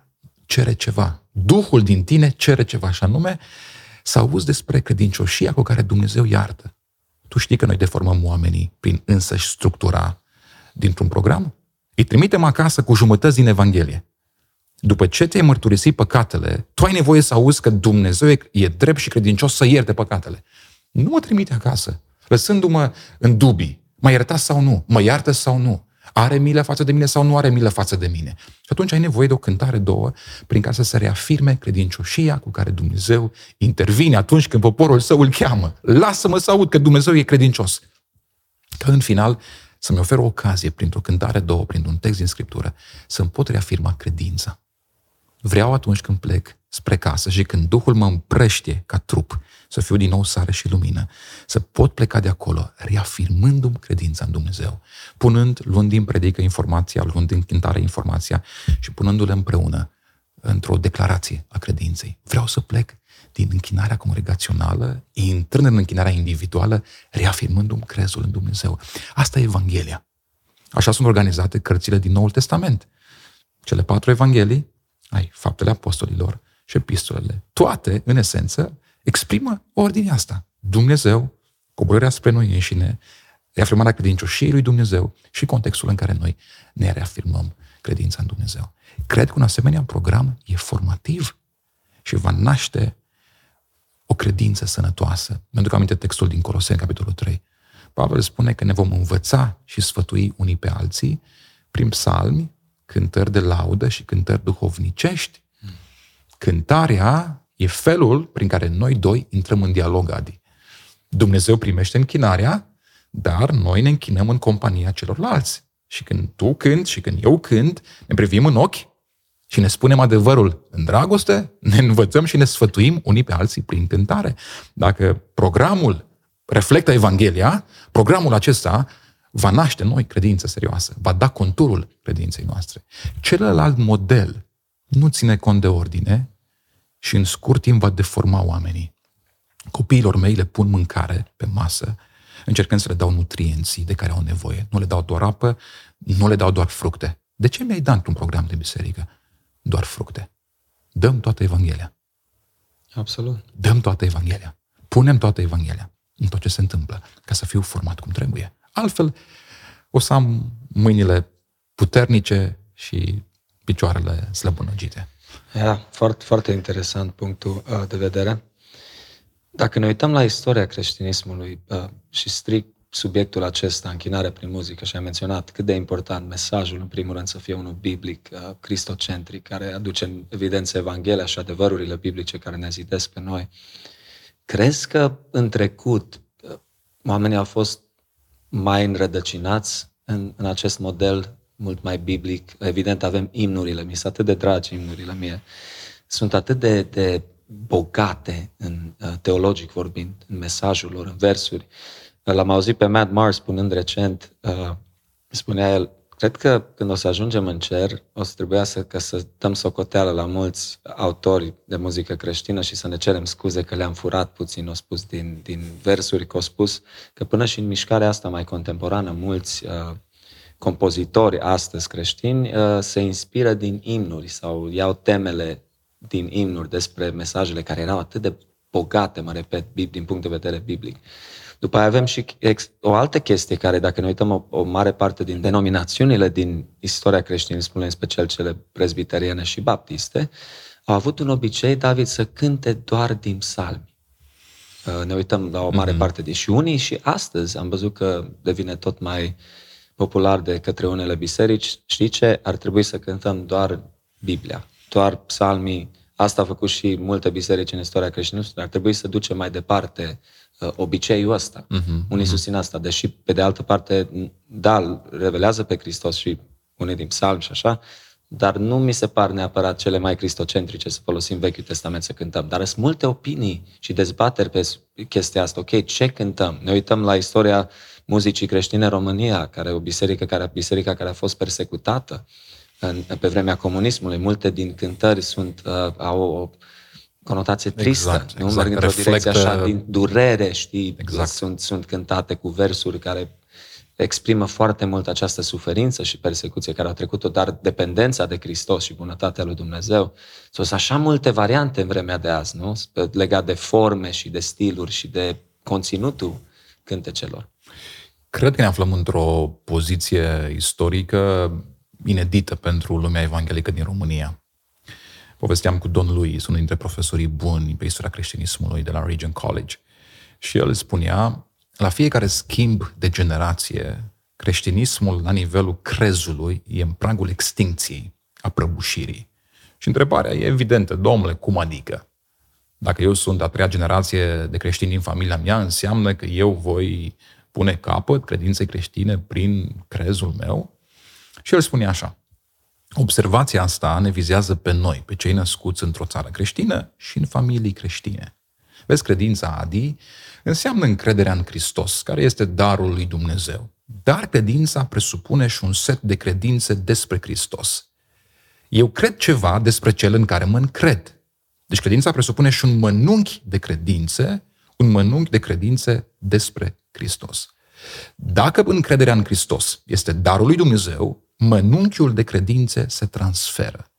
cere ceva. Duhul din tine cere ceva, și anume să auzi despre credincioșia cu care Dumnezeu iartă. Tu știi că noi deformăm oamenii prin însăși structura dintr-un program? Îi trimitem acasă cu jumătăți din Evanghelie. După ce te-ai mărturisit păcatele, tu ai nevoie să auzi că Dumnezeu e drept și credincios să ierte păcatele. Nu mă trimite acasă, lăsându-mă în dubii. Mă ierta sau nu? Mă iartă sau nu? Are milă față de mine sau nu are milă față de mine? Și atunci ai nevoie de o cântare două prin care să se reafirme credincioșia cu care Dumnezeu intervine atunci când poporul său îl cheamă. Lasă-mă să aud că Dumnezeu e credincios. Că în final să-mi oferă o ocazie printr-o cântare două, printr-un text din Scriptură, să-mi pot reafirma credința. Vreau atunci când plec spre casă și când Duhul mă împrăștie ca trup, să fiu din nou sare și lumină, să pot pleca de acolo, reafirmându-mi credința în Dumnezeu, punând, luând din predică informația, luând din cântare informația și punându-le împreună într-o declarație a credinței. Vreau să plec din închinarea congregațională, intrând în închinarea individuală, reafirmându-mi crezul în Dumnezeu. Asta e Evanghelia. Așa sunt organizate cărțile din Noul Testament. Cele patru evanghelii, ai faptele apostolilor și epistolele, toate, în esență, exprimă ordinea asta. Dumnezeu, coborârea spre noi înșine, reafirmarea credincioșiei lui Dumnezeu și contextul în care noi ne reafirmăm credința în Dumnezeu. Cred că un asemenea program e formativ și va naște o credință sănătoasă. Mi-aduc aminte textul din Coloseni, capitolul 3. Pavel spune că ne vom învăța și sfătui unii pe alții prin psalmi, cântări de laudă și cântări duhovnicești. Cântarea e felul prin care noi doi intrăm în dialog, Adi. Dumnezeu primește închinarea, dar noi ne închinăm în compania celorlalți. Și când tu cânti și când eu cânt, ne privim în ochi și ne spunem adevărul în dragoste, ne învățăm și ne sfătuim unii pe alții prin cântare. Dacă programul reflectă Evanghelia, programul acesta va naște noi credință serioasă, va da conturul credinței noastre. Celălalt model nu ține cont de ordine și în scurt timp va deforma oamenii. Copiilor mei le pun mâncare pe masă, încercând să le dau nutrienții de care au nevoie. Nu le dau doar apă, nu le dau doar fructe. De ce mi-ai dat un program de biserică? Doar fructe. Dăm toată Evanghelia. Absolut. Dăm toată Evanghelia. Punem toată Evanghelia în tot ce se întâmplă, ca să fiu format cum trebuie. Altfel, o să am mâinile puternice și picioarele slăbunăgite. Da, foarte, foarte interesant punctul uh, de vedere. Dacă ne uităm la istoria creștinismului uh, și strict subiectul acesta, închinarea prin muzică, și am menționat cât de important mesajul, în primul rând, să fie unul biblic, uh, cristocentric, care aduce în evidență Evanghelia și adevărurile biblice care ne zidesc pe noi. Crezi că în trecut oamenii au fost mai înrădăcinați în, în acest model mult mai biblic. Evident, avem imnurile, mi sunt atât de dragi imnurile mie. Sunt atât de, de bogate, în, uh, teologic vorbind, în mesajul lor, în versuri. L-am auzit pe Matt Mars spunând recent, uh, spunea el, Cred că când o să ajungem în cer, o să trebuiască ca să dăm socoteală la mulți autori de muzică creștină și să ne cerem scuze că le-am furat puțin, o spus din, din versuri, că au spus că până și în mișcarea asta mai contemporană, mulți uh, compozitori astăzi creștini uh, se inspiră din imnuri sau iau temele din imnuri despre mesajele care erau atât de bogate, mă repet, din punct de vedere biblic. După aia avem și o altă chestie care, dacă ne uităm o, o mare parte din denominațiunile din istoria creștinismului, în special cele prezbiteriene și baptiste, au avut un obicei, David, să cânte doar din psalmi. Uh, ne uităm la o mare mm-hmm. parte din și unii și astăzi am văzut că devine tot mai popular de către unele biserici. Știi ce? Ar trebui să cântăm doar Biblia, doar psalmii. Asta a făcut și multe biserici în istoria creștinismului. Ar trebui să ducem mai departe uh, obiceiul ăsta. Uh-huh, Unii uh-huh. susțin asta, deși pe de altă parte, da, revelează pe Hristos și unii din psalmi și așa, dar nu mi se par neapărat cele mai cristocentrice să folosim Vechiul Testament să cântăm. Dar sunt multe opinii și dezbateri pe chestia asta. Ok, ce cântăm? Ne uităm la istoria muzicii creștine în România, care e o biserică care, biserica care a fost persecutată în, pe vremea comunismului. Multe din cântări sunt, uh, au o conotație tristă, exact, nu exact. merg într-o Reflectă... direcție așa, din durere, știi, exact. sunt, sunt cântate cu versuri care exprimă foarte mult această suferință și persecuție care au trecut-o, dar dependența de Hristos și bunătatea lui Dumnezeu. Sunt așa multe variante în vremea de azi, nu? Legat de forme și de stiluri și de conținutul cântecelor. Cred că ne aflăm într-o poziție istorică inedită pentru lumea evanghelică din România. Povesteam cu Don Luis, unul dintre profesorii buni pe istoria creștinismului de la Regent College. Și el spunea, la fiecare schimb de generație, creștinismul la nivelul crezului e în pragul extincției, a prăbușirii. Și întrebarea e evidentă, domnule, cum adică? Dacă eu sunt a treia generație de creștini din familia mea, înseamnă că eu voi pune capăt credinței creștine prin crezul meu? Și el spune așa, Observația asta ne vizează pe noi, pe cei născuți într-o țară creștină și în familii creștine. Vezi, credința, Adi, înseamnă încrederea în Hristos, care este darul lui Dumnezeu. Dar credința presupune și un set de credințe despre Hristos. Eu cred ceva despre cel în care mă încred. Deci credința presupune și un mănunchi de credințe, un mănunchi de credințe despre Hristos. Dacă încrederea în Hristos este darul lui Dumnezeu, mănunchiul de credințe se transferă.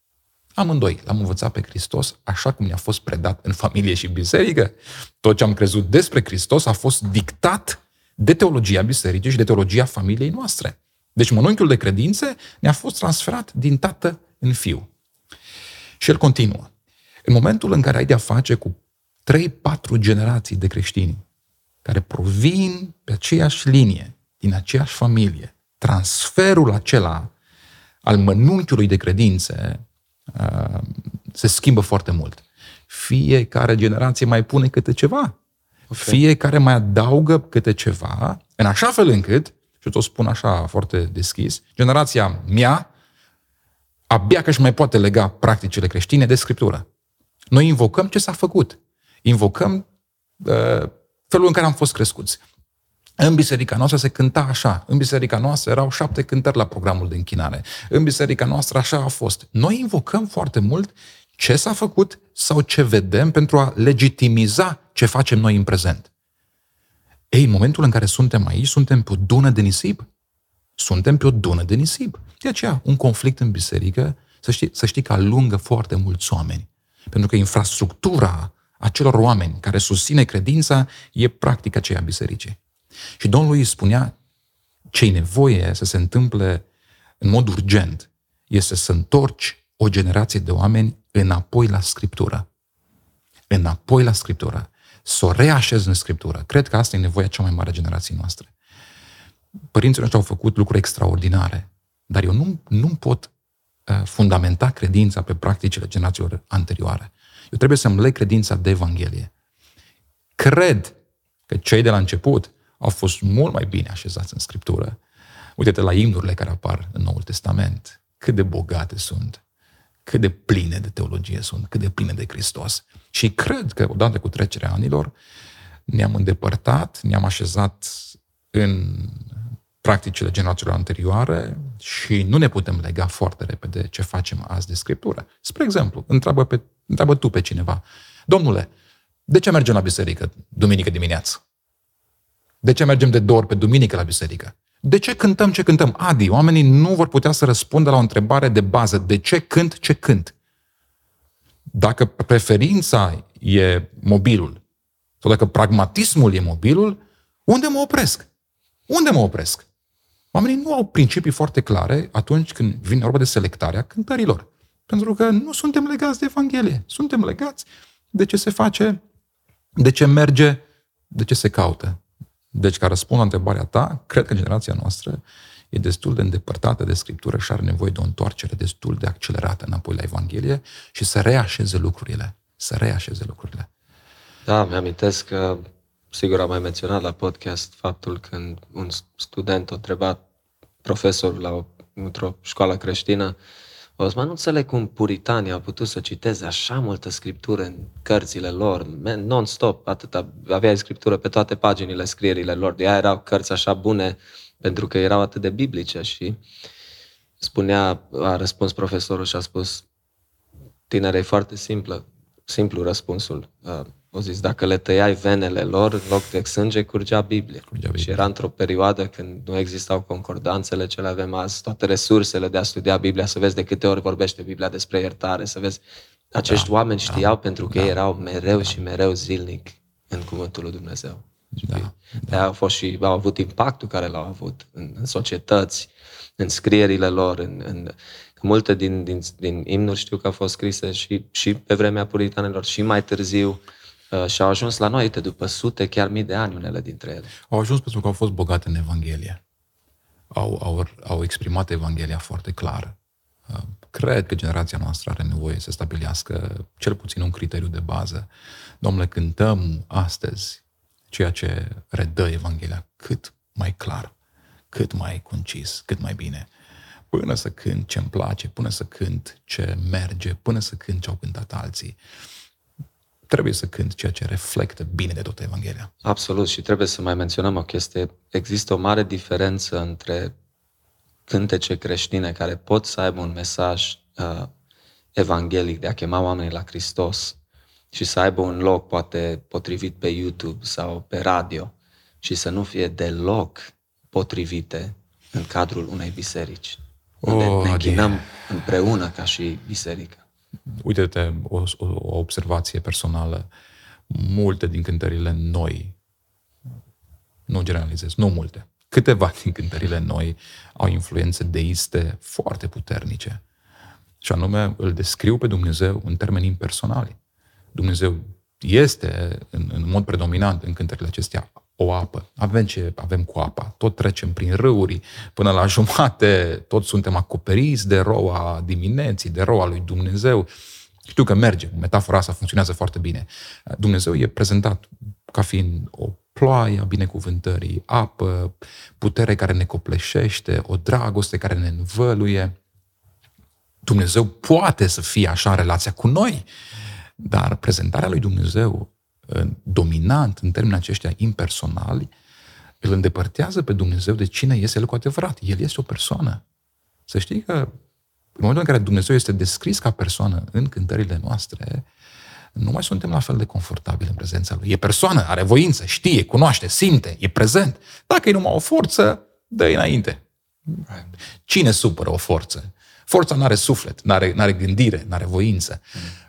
Amândoi l-am învățat pe Hristos așa cum ne-a fost predat în familie și biserică. Tot ce am crezut despre Hristos a fost dictat de teologia bisericii și de teologia familiei noastre. Deci mănunchiul de credințe ne-a fost transferat din tată în fiu. Și el continuă. În momentul în care ai de-a face cu 3-4 generații de creștini care provin pe aceeași linie, din aceeași familie, transferul acela al mănunchiului de credințe uh, se schimbă foarte mult. Fiecare generație mai pune câte ceva. Okay. Fiecare mai adaugă câte ceva, în așa fel încât, și o spun așa foarte deschis, generația mea abia că își mai poate lega practicile creștine de Scriptură. Noi invocăm ce s-a făcut. Invocăm uh, felul în care am fost crescuți. În biserica noastră se cânta așa. În biserica noastră erau șapte cântări la programul de închinare. În biserica noastră așa a fost. Noi invocăm foarte mult ce s-a făcut sau ce vedem pentru a legitimiza ce facem noi în prezent. Ei, în momentul în care suntem aici, suntem pe o dună de nisip. Suntem pe o dună de nisip. De aceea, un conflict în biserică, să știi, să știi că alungă foarte mulți oameni. Pentru că infrastructura acelor oameni care susține credința e practic aceea bisericii. Și Domnul îi spunea ce e nevoie să se întâmple în mod urgent este să întorci o generație de oameni înapoi la Scriptură. Înapoi la Scriptură. Să o reașezi în Scriptură. Cred că asta e nevoia cea mai mare a generației noastre. Părinții noștri au făcut lucruri extraordinare, dar eu nu, nu pot uh, fundamenta credința pe practicile generațiilor anterioare. Eu trebuie să-mi leg credința de Evanghelie. Cred că cei de la început au fost mult mai bine așezați în Scriptură. Uite-te la imnurile care apar în Noul Testament. Cât de bogate sunt, cât de pline de teologie sunt, cât de pline de Hristos. Și cred că odată cu trecerea anilor ne-am îndepărtat, ne-am așezat în practicile generațiilor anterioare și nu ne putem lega foarte repede ce facem azi de Scriptură. Spre exemplu, întreabă, pe, întreabă tu pe cineva, Domnule, de ce mergem la biserică duminică dimineață? De ce mergem de două ori pe duminică la biserică? De ce cântăm ce cântăm? Adi, oamenii nu vor putea să răspundă la o întrebare de bază. De ce cânt ce cânt? Dacă preferința e mobilul, sau dacă pragmatismul e mobilul, unde mă opresc? Unde mă opresc? Oamenii nu au principii foarte clare atunci când vine vorba de selectarea cântărilor. Pentru că nu suntem legați de Evanghelie. Suntem legați de ce se face, de ce merge, de ce se caută. Deci, ca răspund la întrebarea ta, cred că generația noastră e destul de îndepărtată de Scriptură și are nevoie de o întoarcere destul de accelerată înapoi la Evanghelie și să reașeze lucrurile. Să reașeze lucrurile. Da, mi-amintesc că, sigur am mai menționat la podcast faptul când un student a întrebat profesorul la o, într-o școală creștină o să nu înțeleg cum puritanii au putut să citeze așa multă scriptură în cărțile lor, non-stop, atâta, avea scriptură pe toate paginile scrierile lor, de aia erau cărți așa bune pentru că erau atât de biblice și spunea, a răspuns profesorul și a spus, tinere, e foarte simplă, simplu răspunsul. Au zis, dacă le tăiai venele lor, în loc de sânge, curgea Biblie. curgea Biblie. Și era într-o perioadă când nu existau concordanțele ce le avem azi, toate resursele de a studia Biblia, să vezi de câte ori vorbește Biblia despre iertare, să vezi. Acești da, oameni da. știau da, pentru că da, ei erau mereu da. și mereu zilnic în Cuvântul lui Dumnezeu. Da, da. au fost și au avut impactul care l-au avut în, în societăți, în scrierile lor, în, în multe din, din, din imnuri știu că au fost scrise și, și pe vremea puritanilor și mai târziu Uh, și au ajuns la noi, uite, după sute, chiar mii de ani, unele dintre ele. Au ajuns pentru că au fost bogate în Evanghelie. Au, au, au exprimat Evanghelia foarte clar. Uh, cred că generația noastră are nevoie să stabilească cel puțin un criteriu de bază. Domnule, cântăm astăzi ceea ce redă Evanghelia cât mai clar, cât mai concis, cât mai bine. Până să cânt ce îmi place, până să cânt ce merge, până să cânt ce au cântat alții trebuie să cânt ceea ce reflectă bine de tot Evanghelia. Absolut și trebuie să mai menționăm o chestie. Există o mare diferență între cântece creștine care pot să aibă un mesaj uh, evanghelic de a chema oamenii la Hristos și să aibă un loc poate potrivit pe YouTube sau pe radio și să nu fie deloc potrivite în cadrul unei biserici. Unde oh, ne închinăm de... împreună ca și biserică. Uite-te, o, o observație personală. Multe din cântările noi, nu generalizez, nu multe, câteva din cântările noi au influențe deiste foarte puternice. Și anume, îl descriu pe Dumnezeu în termeni impersonali. Dumnezeu este, în, în mod predominant, în cântările acestea, o apă. Avem ce avem cu apa. Tot trecem prin râuri până la jumate, tot suntem acoperiți de roa dimineții, de roa lui Dumnezeu. Știu că merge, metafora asta funcționează foarte bine. Dumnezeu e prezentat ca fiind o ploaie a binecuvântării, apă, putere care ne copleșește, o dragoste care ne învăluie. Dumnezeu poate să fie așa în relația cu noi, dar prezentarea lui Dumnezeu dominant în termenii aceștia impersonali, îl îndepărtează pe Dumnezeu de cine este El cu adevărat. El este o persoană. Să știi că în momentul în care Dumnezeu este descris ca persoană în cântările noastre, nu mai suntem la fel de confortabili în prezența Lui. E persoană, are voință, știe, cunoaște, simte, e prezent. Dacă e numai o forță, dă înainte. Cine supără o forță? Forța nu are suflet, nu are, are gândire, nu are voință.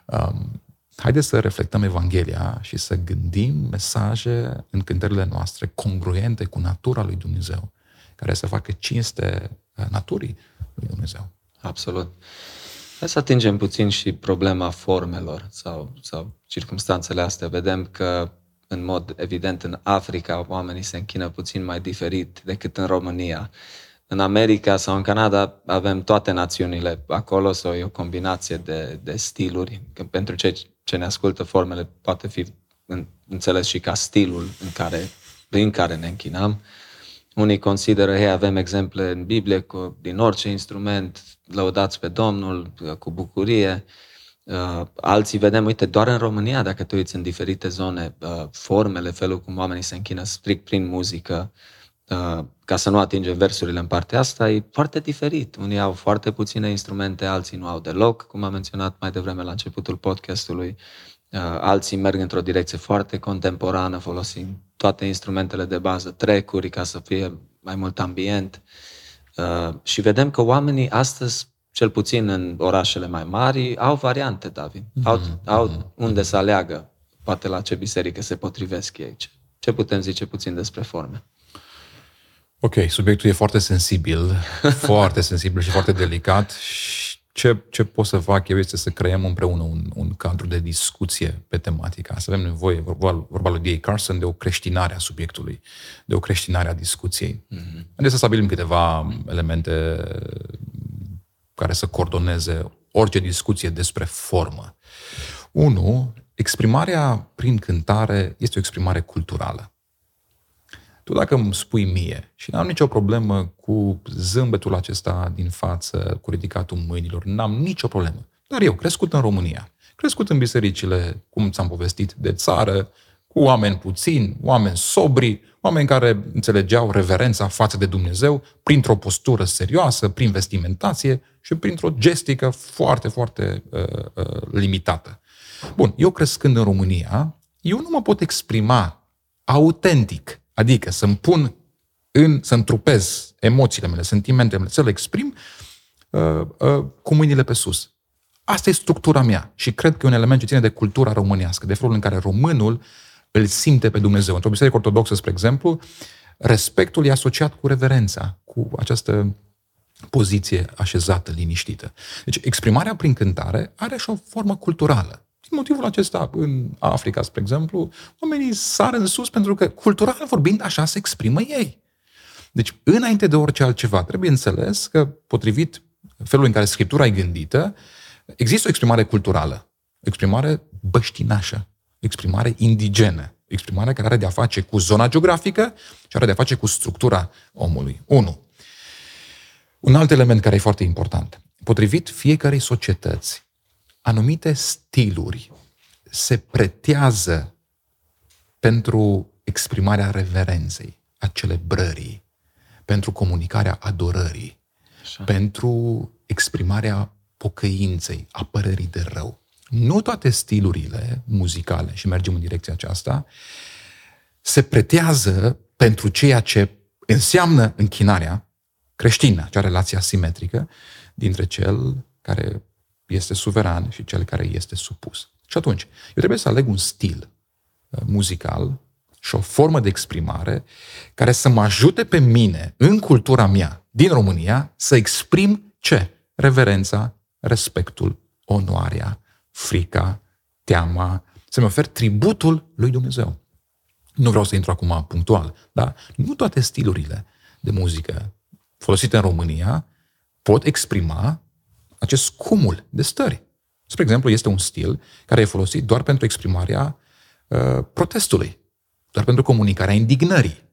Um, haideți să reflectăm Evanghelia și să gândim mesaje în cântările noastre congruente cu natura lui Dumnezeu, care să facă cinste uh, naturii lui Dumnezeu. Absolut. Hai să atingem puțin și problema formelor sau, sau circumstanțele astea. Vedem că, în mod evident, în Africa oamenii se închină puțin mai diferit decât în România. În America sau în Canada avem toate națiunile acolo sau e o combinație de, de stiluri. Că pentru cei ce ne ascultă, formele poate fi înțeles și ca stilul în care, prin care ne închinăm. Unii consideră, hei, avem exemple în Biblie cu, din orice instrument, lăudați pe Domnul cu bucurie. Uh, alții vedem, uite, doar în România, dacă te uiți în diferite zone, uh, formele, felul cum oamenii se închină strict prin muzică, uh, ca să nu atingem versurile în partea asta, e foarte diferit. Unii au foarte puține instrumente, alții nu au deloc, cum am menționat mai devreme la începutul podcastului. Alții merg într-o direcție foarte contemporană, folosind toate instrumentele de bază, trecuri, ca să fie mai mult ambient. Uh, și vedem că oamenii astăzi, cel puțin în orașele mai mari, au variante, David. Mm-hmm. Au, au mm-hmm. unde să aleagă, poate la ce biserică se potrivesc ei. Ce putem zice puțin despre forme? Ok, subiectul e foarte sensibil, foarte sensibil și foarte delicat ce, ce pot să fac eu este să creăm împreună un, un cadru de discuție pe tematica asta. Avem nevoie, vorba, vorba lui D.A. Carson, de o creștinare a subiectului, de o creștinare a discuției. Mm-hmm. Haideți să stabilim câteva elemente care să coordoneze orice discuție despre formă. Unu, exprimarea prin cântare este o exprimare culturală. Tu dacă îmi spui mie și n-am nicio problemă cu zâmbetul acesta din față, cu ridicatul mâinilor, n-am nicio problemă. Dar eu, crescut în România, crescut în bisericile, cum ți-am povestit, de țară, cu oameni puțini, oameni sobri, oameni care înțelegeau reverența față de Dumnezeu printr-o postură serioasă, prin vestimentație și printr-o gestică foarte, foarte uh, uh, limitată. Bun, eu crescând în România, eu nu mă pot exprima autentic Adică să-mi pun în, să-mi trupez emoțiile mele, sentimentele mele, să le exprim uh, uh, cu mâinile pe sus. Asta e structura mea și cred că e un element ce ține de cultura românească, de felul în care românul îl simte pe Dumnezeu. Într-o biserică ortodoxă, spre exemplu, respectul e asociat cu reverența, cu această poziție așezată, liniștită. Deci exprimarea prin cântare are și o formă culturală. Din motivul acesta, în Africa, spre exemplu, oamenii sar în sus pentru că, cultural vorbind, așa se exprimă ei. Deci, înainte de orice altceva, trebuie înțeles că, potrivit felului în care Scriptura e gândită, există o exprimare culturală, o exprimare băștinașă, o exprimare indigenă, o exprimare care are de-a face cu zona geografică și are de-a face cu structura omului. Unu. Un alt element care e foarte important. Potrivit fiecarei societăți, anumite stiluri se pretează pentru exprimarea reverenței, a celebrării, pentru comunicarea adorării, Așa. pentru exprimarea pocăinței, a părerii de rău. Nu toate stilurile muzicale, și mergem în direcția aceasta, se pretează pentru ceea ce înseamnă închinarea creștină, acea relație asimetrică dintre cel care este suveran și cel care este supus. Și atunci, eu trebuie să aleg un stil uh, muzical și o formă de exprimare care să mă ajute pe mine, în cultura mea, din România, să exprim ce? Reverența, respectul, onoarea, frica, teama, să-mi ofer tributul lui Dumnezeu. Nu vreau să intru acum punctual, dar nu toate stilurile de muzică folosite în România pot exprima acest cumul de stări. Spre exemplu, este un stil care e folosit doar pentru exprimarea uh, protestului, doar pentru comunicarea indignării.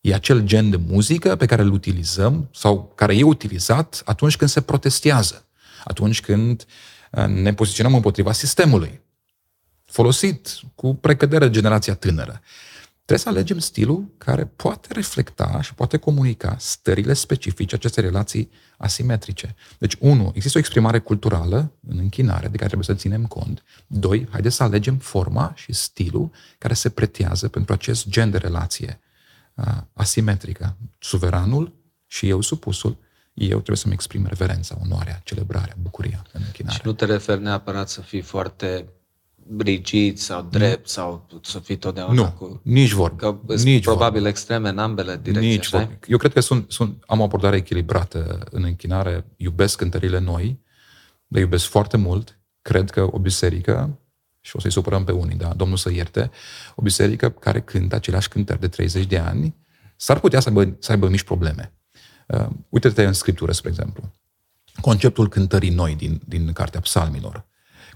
E acel gen de muzică pe care îl utilizăm sau care e utilizat atunci când se protestează, atunci când uh, ne poziționăm împotriva sistemului. Folosit cu precădere generația tânără. Trebuie să alegem stilul care poate reflecta și poate comunica stările specifice acestei relații asimetrice. Deci, unu, există o exprimare culturală în închinare de care trebuie să ținem cont. Doi, haideți să alegem forma și stilul care se pretează pentru acest gen de relație uh, asimetrică. Suveranul și eu supusul, eu trebuie să-mi exprim reverența, onoarea, celebrarea, bucuria în închinare. Și nu te referi neapărat să fii foarte rigid sau drept nu. sau să fii totdeauna nu, cu... nici vorba. Că nici probabil vorba. extreme în ambele direcții, Nici vorba. Eu cred că sunt, sunt, am o abordare echilibrată în închinare. Iubesc cântările noi, le iubesc foarte mult. Cred că o biserică, și o să-i supărăm pe unii, da, Domnul să ierte, o biserică care cântă aceleași cântări de 30 de ani, s-ar putea să aibă, să aibă mici probleme. Uh, uite-te în Scriptură, spre exemplu. Conceptul cântării noi din, din Cartea Psalmilor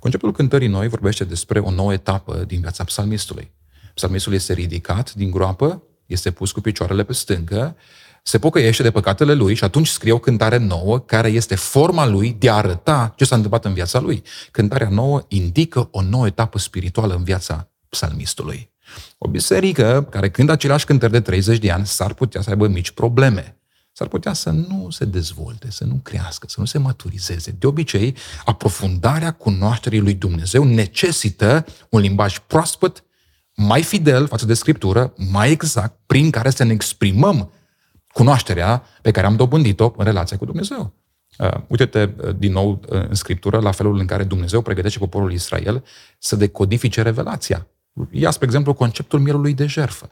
Conceptul cântării noi vorbește despre o nouă etapă din viața psalmistului. Psalmistul este ridicat din groapă, este pus cu picioarele pe stâncă, se pocăiește de păcatele lui și atunci scrie o cântare nouă care este forma lui de a arăta ce s-a întâmplat în viața lui. Cântarea nouă indică o nouă etapă spirituală în viața psalmistului. O biserică care cântă aceleași cântări de 30 de ani s-ar putea să aibă mici probleme s-ar putea să nu se dezvolte, să nu crească, să nu se maturizeze. De obicei, aprofundarea cunoașterii lui Dumnezeu necesită un limbaj proaspăt, mai fidel față de Scriptură, mai exact, prin care să ne exprimăm cunoașterea pe care am dobândit-o în relația cu Dumnezeu. Uh, uite-te uh, din nou uh, în Scriptură la felul în care Dumnezeu pregătește poporul Israel să decodifice revelația. Ia, spre exemplu, conceptul mielului de jerfă.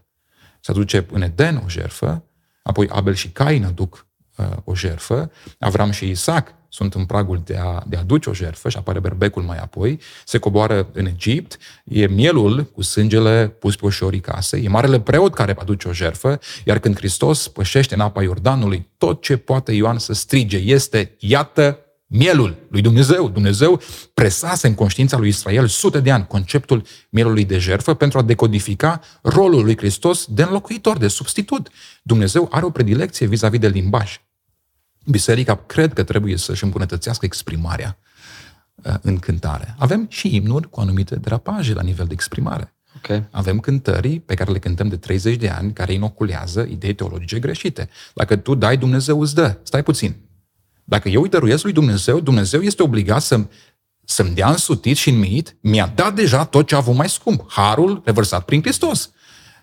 Se aduce în Eden o jerfă, Apoi Abel și Cain aduc uh, o jerfă, Avram și Isaac sunt în pragul de a, de a aduce o jerfă și apare berbecul mai apoi, se coboară în Egipt, e mielul cu sângele pus pe oșorii casei, e marele preot care aduce o jerfă, iar când Hristos pășește în apa Iordanului, tot ce poate Ioan să strige este, iată mielul lui Dumnezeu. Dumnezeu presase în conștiința lui Israel sute de ani conceptul mielului de jertfă pentru a decodifica rolul lui Hristos de înlocuitor, de substitut. Dumnezeu are o predilecție vis-a-vis de limbaj. Biserica cred că trebuie să-și îmbunătățească exprimarea uh, în cântare. Avem și imnuri cu anumite drapaje la nivel de exprimare. Okay. Avem cântării pe care le cântăm de 30 de ani, care inoculează idei teologice greșite. Dacă tu dai, Dumnezeu îți dă. Stai puțin. Dacă eu îi dăruiesc lui Dumnezeu, Dumnezeu este obligat să, să-mi dea însutit și înmiit, mi-a dat deja tot ce a avut mai scump, harul revărsat prin Hristos.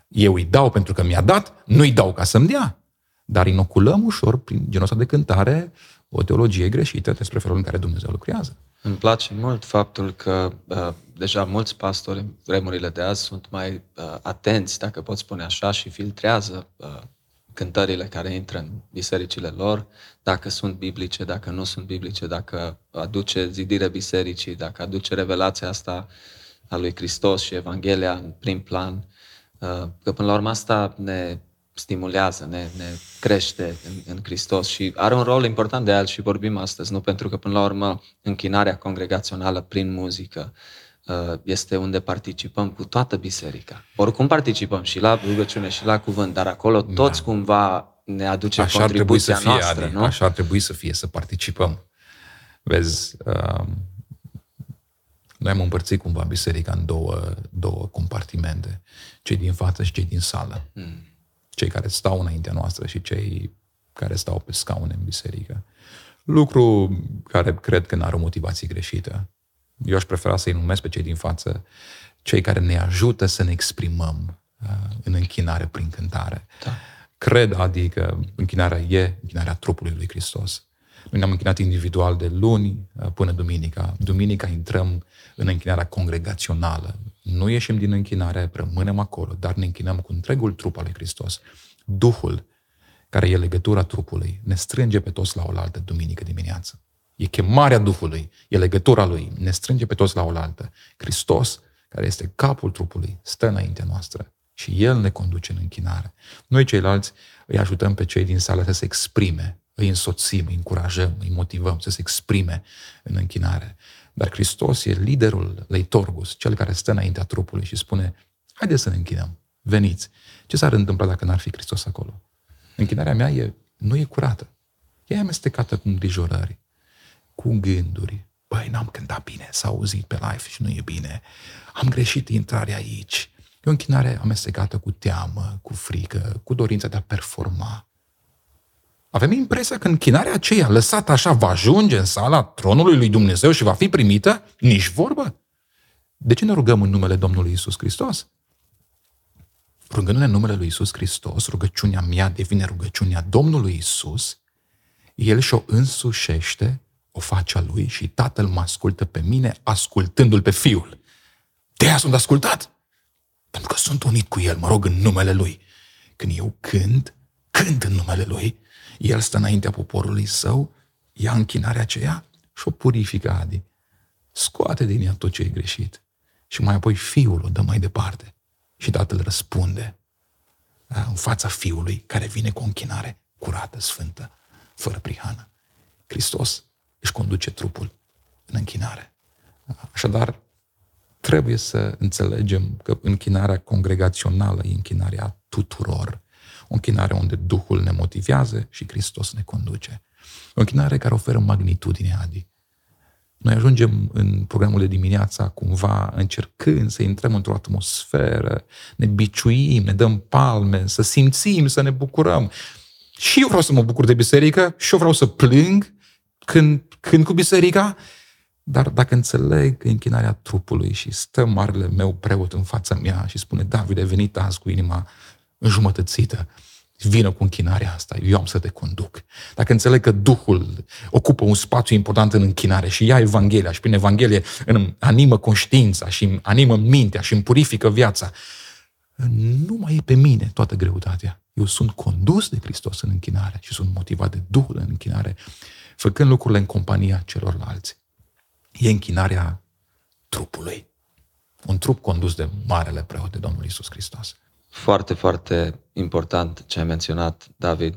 Eu îi dau pentru că mi-a dat, nu îi dau ca să-mi dea. Dar inoculăm ușor, prin genul ăsta de cântare, o teologie greșită despre felul în care Dumnezeu lucrează. Îmi place mult faptul că uh, deja mulți pastori în vremurile de azi sunt mai uh, atenți, dacă pot spune așa, și filtrează uh, cântările care intră în bisericile lor, dacă sunt biblice, dacă nu sunt biblice, dacă aduce zidire bisericii, dacă aduce revelația asta a lui Hristos și Evanghelia în prim plan, uh, că până la urmă asta ne stimulează, ne, ne crește în, în Hristos și are un rol important de el și vorbim astăzi, nu pentru că până la urmă închinarea congregațională prin muzică Uh, este unde participăm cu toată biserica. Oricum participăm și la rugăciune și la cuvânt, dar acolo da. toți da. cumva ne aduce așa contribuția ar trebui să fie, noastră, Adi, nu? Așa ar trebui să fie, să participăm. Vezi, uh, Noi am împărțit cumva biserica în două, două compartimente. Cei din față și cei din sală. Mm. Cei care stau înaintea noastră și cei care stau pe scaune în biserică. Lucru care cred că n-are o motivație greșită. Eu aș prefera să-i numesc pe cei din față cei care ne ajută să ne exprimăm uh, în închinare prin cântare. Da. Cred, adică închinarea e închinarea trupului lui Hristos. Noi ne-am închinat individual de luni uh, până duminica. Duminica intrăm în închinarea congregațională. Nu ieșim din închinare, rămânem acolo, dar ne închinăm cu întregul trup al lui Hristos. Duhul, care e legătura trupului, ne strânge pe toți la oaltă duminică dimineață. E chemarea Duhului, e legătura Lui, ne strânge pe toți la oaltă. Hristos, care este capul trupului, stă înaintea noastră și El ne conduce în închinare. Noi ceilalți îi ajutăm pe cei din sală să se exprime, îi însoțim, îi încurajăm, îi motivăm să se exprime în închinare. Dar Hristos e liderul leitorgus, cel care stă înaintea trupului și spune, haideți să ne închinăm, veniți. Ce s-ar întâmpla dacă n-ar fi Hristos acolo? Închinarea mea e, nu e curată. E amestecată cu îngrijorări, cu gânduri. Băi, n-am cântat bine, s-a auzit pe live și nu e bine. Am greșit intrarea aici. E o închinare amestecată cu teamă, cu frică, cu dorința de a performa. Avem impresia că închinarea aceea lăsată așa va ajunge în sala tronului lui Dumnezeu și va fi primită? Nici vorbă. De ce ne rugăm în numele Domnului Isus Hristos? Rugându-ne în numele lui Isus Hristos, rugăciunea mea devine rugăciunea Domnului Isus, El și-o însușește, o face a Lui și Tatăl mă ascultă pe mine ascultându-L pe Fiul. De aia sunt ascultat. Pentru că sunt unit cu El, mă rog în numele Lui. Când eu cânt, cânt în numele Lui, El stă înaintea poporului său, ia închinarea aceea și o purifică Adi. Scoate din ea tot ce e greșit. Și mai apoi Fiul o dă mai departe. Și Tatăl răspunde da, în fața Fiului care vine cu o închinare curată, sfântă, fără prihană. Hristos își conduce trupul în închinare. Așadar, trebuie să înțelegem că închinarea congregațională e închinarea tuturor. O închinare unde Duhul ne motivează și Hristos ne conduce. O închinare care oferă magnitudine, Adi. Noi ajungem în programul de dimineața cumva încercând să intrăm într-o atmosferă, ne biciuim, ne dăm palme, să simțim, să ne bucurăm. Și eu vreau să mă bucur de biserică și eu vreau să plâng când, când cu biserica, dar dacă înțeleg că închinarea trupului și stă marele meu preot în fața mea și spune, David, ai venit azi cu inima înjumătățită, vină cu închinarea asta, eu am să te conduc. Dacă înțeleg că Duhul ocupă un spațiu important în închinare și ia Evanghelia și prin Evanghelie îmi animă conștiința și îmi animă mintea și îmi purifică viața, nu mai e pe mine toată greutatea. Eu sunt condus de Hristos în închinare și sunt motivat de Duhul în închinare, făcând lucrurile în compania celorlalți. E închinarea trupului. Un trup condus de Marele Preot de Domnul Isus Hristos. Foarte, foarte important ce ai menționat, David,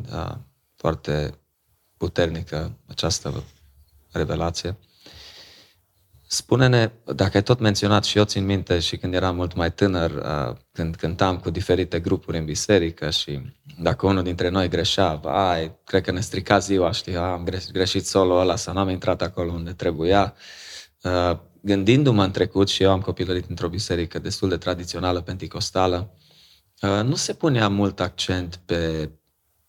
foarte puternică această revelație. Spune-ne, dacă ai tot menționat și eu țin minte și când eram mult mai tânăr, când cântam cu diferite grupuri în biserică și dacă unul dintre noi greșea, ai, cred că ne strica ziua, știi, am greșit solo ăla sau n-am intrat acolo unde trebuia. Gândindu-mă în trecut și eu am copilărit într-o biserică destul de tradițională, penticostală, Uh, nu se punea mult accent pe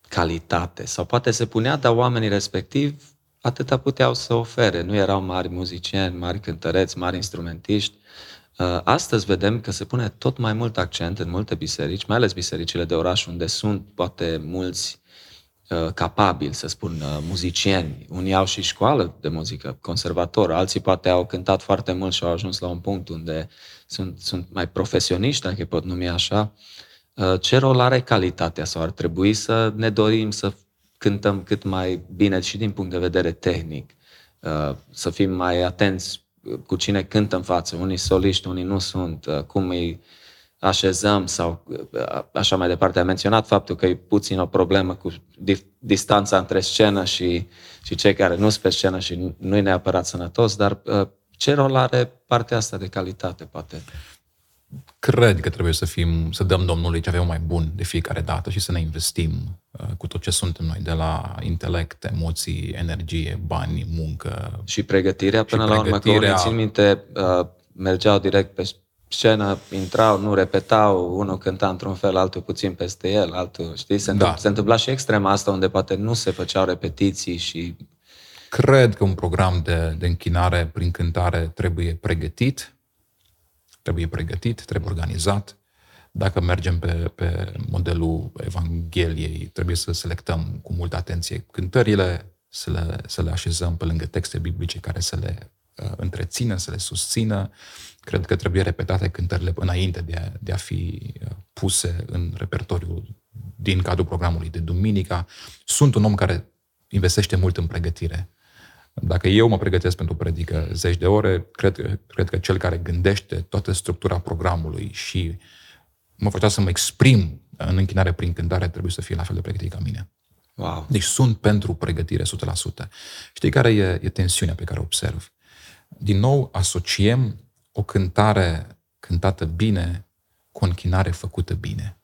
calitate, sau poate se punea, dar oamenii respectiv atâta puteau să ofere. Nu erau mari muzicieni, mari cântăreți, mari instrumentiști. Uh, astăzi vedem că se pune tot mai mult accent în multe biserici, mai ales bisericile de oraș, unde sunt poate mulți uh, capabili, să spun, muzicieni. Unii au și școală de muzică, conservator, alții poate au cântat foarte mult și au ajuns la un punct unde sunt, sunt mai profesioniști, dacă îi pot numi așa. Uh, ce rol are calitatea sau ar trebui să ne dorim să cântăm cât mai bine și din punct de vedere tehnic, uh, să fim mai atenți cu cine cântă în față, unii soliști, unii nu sunt, uh, cum îi așezăm sau așa mai departe. Am menționat faptul că e puțin o problemă cu distanța între scenă și, și cei care nu sunt pe scenă și nu e neapărat sănătos, dar ce rol are partea asta de calitate, poate? Cred că trebuie să fim, să dăm Domnului ce avem mai bun de fiecare dată și să ne investim uh, cu tot ce suntem noi, de la intelect, emoții, energie, bani, muncă. Și pregătirea, până și la urmă, că țin minte, uh, mergeau direct pe scenă, intrau, nu repetau, unul cânta într-un fel, altul puțin peste el, altul, știi? Se, întâmpla, da. se întâmpla și extrema asta unde poate nu se făceau repetiții și... Cred că un program de, de închinare prin cântare trebuie pregătit, trebuie pregătit, trebuie organizat. Dacă mergem pe, pe modelul Evangheliei, trebuie să selectăm cu multă atenție cântările, să le, să le așezăm pe lângă texte biblice care să le uh, întrețină, să le susțină. Cred că trebuie repetate cântările înainte de a, de a fi uh, puse în repertoriu din cadrul programului de duminica. Sunt un om care investește mult în pregătire. Dacă eu mă pregătesc pentru predică zeci de ore, cred, cred că cel care gândește toată structura programului și mă făcea să mă exprim în închinare prin cântare trebuie să fie la fel de pregătit ca mine. Wow. Deci sunt pentru pregătire 100%. Știi care e, e tensiunea pe care o observ? Din nou, asociem o cântare cântată bine cu o închinare făcută bine.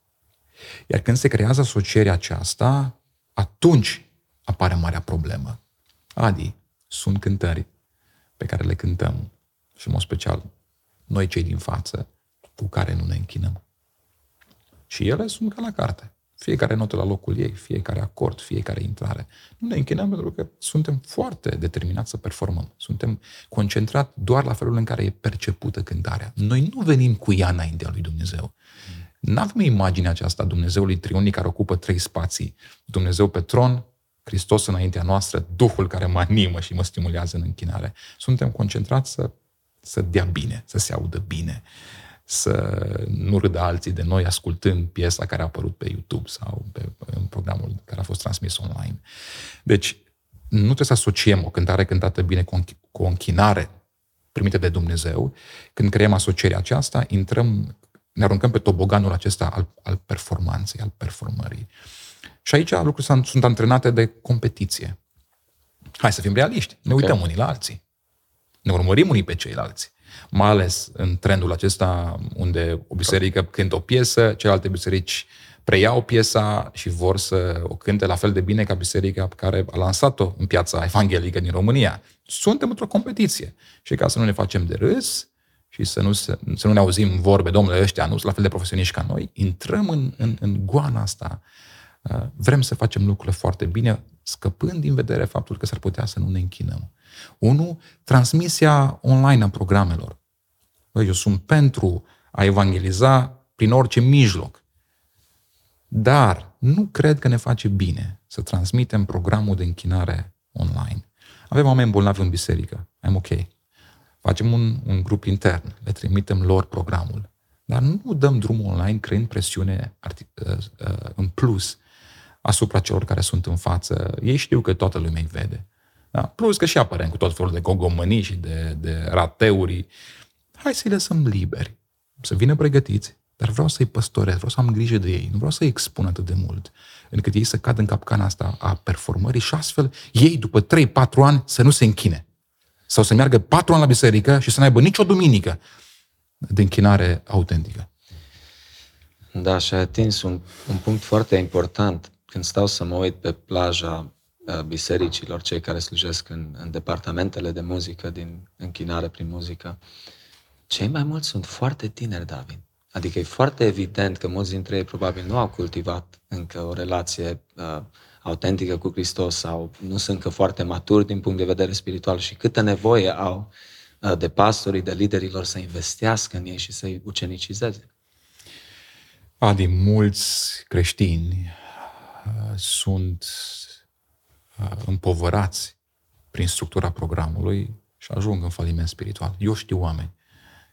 Iar când se creează asocierea aceasta, atunci apare marea problemă. Adi, sunt cântări pe care le cântăm și în mod special noi cei din față cu care nu ne închinăm. Și ele sunt ca la carte. Fiecare notă la locul ei, fiecare acord, fiecare intrare. Nu ne închinăm pentru că suntem foarte determinați să performăm. Suntem concentrați doar la felul în care e percepută cântarea. Noi nu venim cu ea înaintea lui Dumnezeu. Nu avem imaginea aceasta a Dumnezeului triunic care ocupă trei spații. Dumnezeu pe tron, Hristos înaintea noastră, Duhul care mă animă și mă stimulează în închinare. Suntem concentrați să, să dea bine, să se audă bine să nu râdă alții de noi ascultând piesa care a apărut pe YouTube sau pe, în programul care a fost transmis online. Deci, nu trebuie să asociem o cântare cântată bine cu, cu o închinare primită de Dumnezeu. Când creăm asocierea aceasta, intrăm, ne aruncăm pe toboganul acesta al, al performanței, al performării. Și aici lucrurile sunt antrenate de competiție. Hai să fim realiști. Ne okay. uităm unii la alții. Ne urmărim unii pe ceilalți mai ales în trendul acesta unde o biserică cântă o piesă, celelalte biserici preiau piesa și vor să o cânte la fel de bine ca biserica pe care a lansat-o în piața evanghelică din România. Suntem într-o competiție. Și ca să nu ne facem de râs și să nu, să, să nu ne auzim vorbe, domnule, ăștia nu sunt la fel de profesioniști ca noi, intrăm în, în, în goana asta. Uh, vrem să facem lucrurile foarte bine, scăpând din vedere faptul că s-ar putea să nu ne închinăm. Unu, transmisia online a programelor. Băi, eu sunt pentru a evangeliza prin orice mijloc. Dar nu cred că ne face bine să transmitem programul de închinare online. Avem oameni bolnavi în biserică. I'm ok. Facem un, un grup intern, le trimitem lor programul. Dar nu dăm drumul online creând presiune artic- uh, uh, în plus asupra celor care sunt în față. Ei știu că toată lumea îi vede. Da? Plus că și apărăm cu tot felul de gogomănii și de, de rateuri. Hai să-i lăsăm liberi, să vină pregătiți, dar vreau să-i păstorez, vreau să am grijă de ei, nu vreau să-i expun atât de mult, încât ei să cadă în capcana asta a performării și astfel ei, după 3-4 ani, să nu se închine. Sau să meargă 4 ani la biserică și să nu aibă nicio duminică de închinare autentică. Da, și ai atins un, un punct foarte important. Când stau să mă uit pe plaja bisericilor, cei care slujesc în, în departamentele de muzică, din închinare prin muzică, cei mai mulți sunt foarte tineri, David. Adică e foarte evident că mulți dintre ei probabil nu au cultivat încă o relație uh, autentică cu Hristos sau nu sunt încă foarte maturi din punct de vedere spiritual și câtă nevoie au uh, de pastorii, de liderilor să investească în ei și să-i ucenicizeze. Adi, mulți creștini uh, sunt Uh, împovărați prin structura programului și ajung în faliment spiritual. Eu știu oameni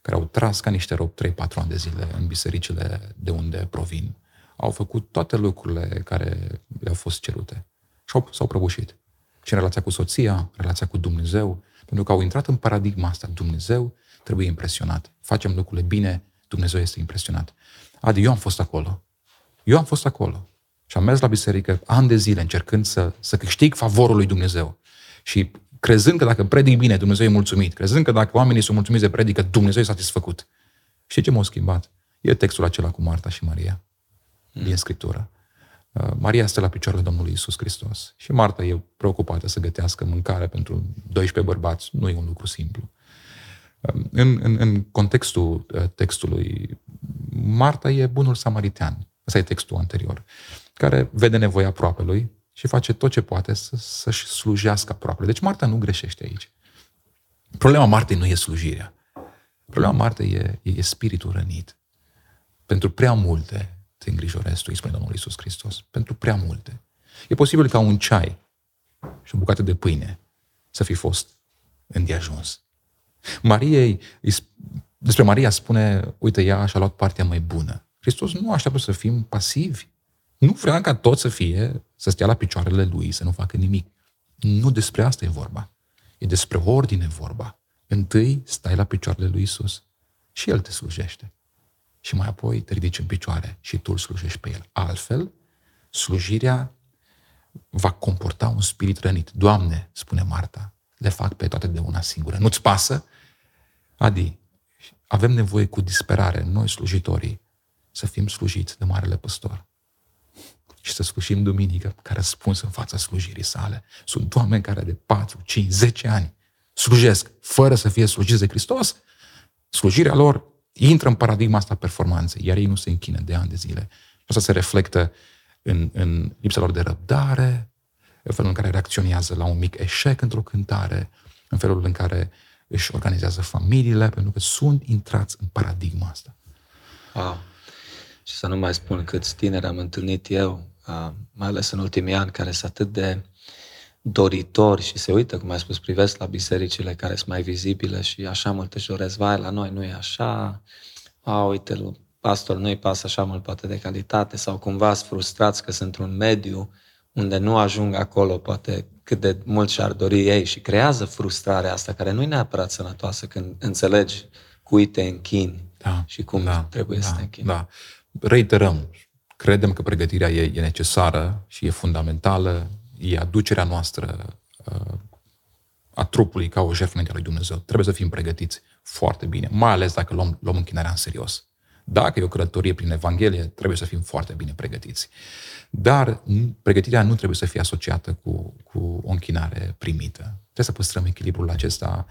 care au tras ca niște rob 3-4 ani de zile în bisericile de unde provin. Au făcut toate lucrurile care le-au fost cerute și au, s-au prăbușit. Și în relația cu soția, relația cu Dumnezeu, pentru că au intrat în paradigma asta. Dumnezeu trebuie impresionat. Facem lucrurile bine, Dumnezeu este impresionat. Adi, eu am fost acolo. Eu am fost acolo. Și am mers la biserică ani de zile încercând să, să câștig favorul lui Dumnezeu. Și crezând că dacă predic bine, Dumnezeu e mulțumit. Crezând că dacă oamenii sunt mulțumiți de predică, Dumnezeu e satisfăcut. Și ce m-a schimbat? E textul acela cu Marta și Maria mm. din Scriptură. Uh, Maria stă la picioarele Domnului Isus Hristos. Și Marta e preocupată să gătească mâncare pentru 12 bărbați. Nu e un lucru simplu. În, în, în contextul uh, textului, Marta e bunul samaritean. Ăsta e textul anterior. Care vede nevoia aproapelui și face tot ce poate să, să-și slujească aproapele. Deci Marta nu greșește aici. Problema Martei nu e slujirea. Problema Martei e, e, e spiritul rănit. Pentru prea multe te îngrijorezi tu, îi spune Domnul Iisus Hristos. Pentru prea multe. E posibil ca un ceai și o bucată de pâine să fi fost îndeajuns. Mariei, despre Maria spune, uite, ea și-a luat partea mai bună. Hristos nu așteaptă să fim pasivi. Nu vrea ca tot să fie, să stea la picioarele lui, să nu facă nimic. Nu despre asta e vorba. E despre ordine vorba. Întâi stai la picioarele lui Isus și El te slujește. Și mai apoi te ridici în picioare și tu îl slujești pe El. Altfel, slujirea va comporta un spirit rănit. Doamne, spune Marta, le fac pe toate de una singură. Nu-ți pasă? Adi, avem nevoie cu disperare, noi slujitorii, să fim slujiți de Marele Păstor și să slujim duminică ca răspuns în fața slujirii sale. Sunt oameni care de 4, 5, 10 ani slujesc fără să fie slujiți de Hristos. Slujirea lor intră în paradigma asta performanței, iar ei nu se închină de ani de zile. Asta se reflectă în, în lipsa lor de răbdare, în felul în care reacționează la un mic eșec într-o cântare, în felul în care își organizează familiile, pentru că sunt intrați în paradigma asta. Wow. Și să nu mai spun câți tineri am întâlnit eu, mai ales în ultimii ani, care sunt atât de doritori și se uită, cum ai spus, privesc la bisericile care sunt mai vizibile și așa mult își doresc, vai, la noi nu e așa, a, uite, pastor nu-i pasă așa mult poate de calitate sau cumva sunt frustrați că sunt într-un mediu unde nu ajung acolo poate cât de mult și-ar dori ei și creează frustrarea asta care nu e neapărat sănătoasă când înțelegi cui te închini da, și cum da, trebuie da, să te închini. Da. Reiterăm, credem că pregătirea e, e necesară și e fundamentală, e aducerea noastră uh, a trupului ca o jertfă înaintea lui Dumnezeu. Trebuie să fim pregătiți foarte bine, mai ales dacă luăm, luăm închinarea în serios. Dacă e o călătorie prin Evanghelie, trebuie să fim foarte bine pregătiți. Dar pregătirea nu trebuie să fie asociată cu, cu o închinare primită. Trebuie să păstrăm echilibrul acesta,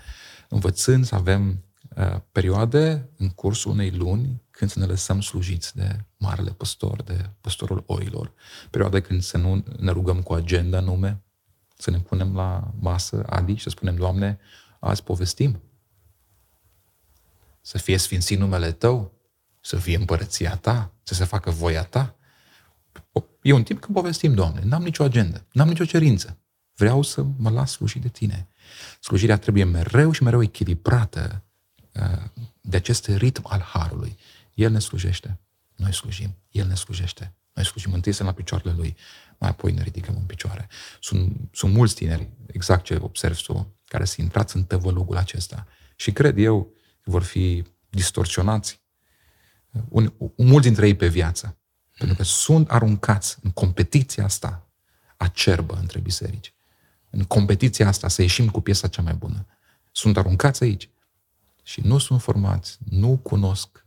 învățând să avem uh, perioade în cursul unei luni când să ne lăsăm slujiți de marele păstor, de păstorul oilor. Perioade când să nu ne rugăm cu agenda nume, să ne punem la masă, Adi, și să spunem, Doamne, azi povestim. Să fie sfințit numele Tău, să fie împărăția Ta, să se facă voia Ta. E un timp când povestim, Doamne, n-am nicio agendă, n-am nicio cerință. Vreau să mă las slujit de Tine. Slujirea trebuie mereu și mereu echilibrată uh, de acest ritm al Harului. El ne slujește, noi slujim, El ne slujește. Noi slujim întâi să la picioarele Lui, mai apoi ne ridicăm în picioare. Sunt, sunt mulți tineri, exact ce observi tu, care se intrați în tăvălugul acesta. Și cred eu că vor fi distorsionați un, mulți dintre ei pe viață. Pentru că sunt aruncați în competiția asta acerbă între biserici. În competiția asta să ieșim cu piesa cea mai bună. Sunt aruncați aici și nu sunt formați, nu cunosc uh,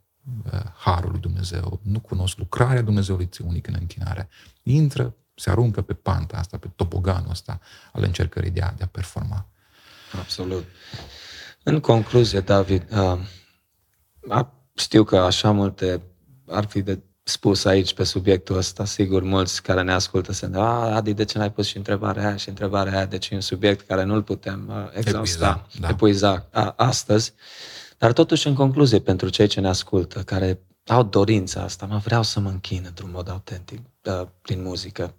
harul lui Dumnezeu, nu cunosc lucrarea Dumnezeului unic în închinare. Intră, se aruncă pe panta asta, pe toboganul ăsta al încercării de a, de a performa. Absolut. În concluzie, David, uh, știu că așa multe ar fi de spus aici pe subiectul ăsta, sigur, mulți care ne ascultă se întreabă, Adi, de ce n-ai pus și întrebarea aia și întrebarea aia? Deci e un subiect care nu-l putem uh, exhausta, epuiza, da. epuiza a, astăzi. Dar totuși, în concluzie, pentru cei ce ne ascultă, care au dorința asta, mă vreau să mă închin într-un mod autentic uh, prin muzică.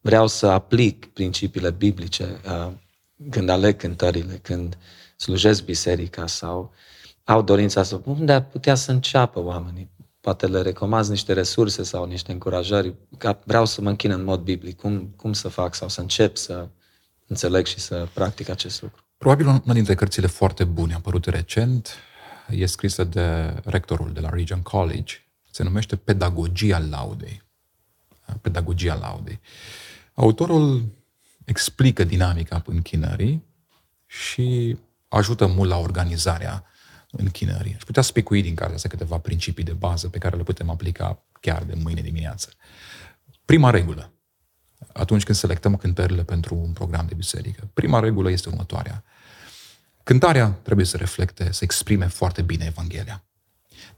Vreau să aplic principiile biblice uh, când aleg cântările, când slujesc biserica sau au dorința să... Unde ar putea să înceapă oamenii? Poate le recomand niște resurse sau niște încurajări. Ca vreau să mă închin în mod biblic. Cum, cum să fac sau să încep să înțeleg și să practic acest lucru? Probabil una dintre cărțile foarte bune apărute recent e scrisă de rectorul de la Region College. Se numește Pedagogia laudei. Pedagogia laudei. Autorul explică dinamica închinării și ajută mult la organizarea închinării. Aș putea specui din cartea asta câteva principii de bază pe care le putem aplica chiar de mâine dimineață. Prima regulă, atunci când selectăm cântările pentru un program de biserică, prima regulă este următoarea. Cântarea trebuie să reflecte, să exprime foarte bine Evanghelia.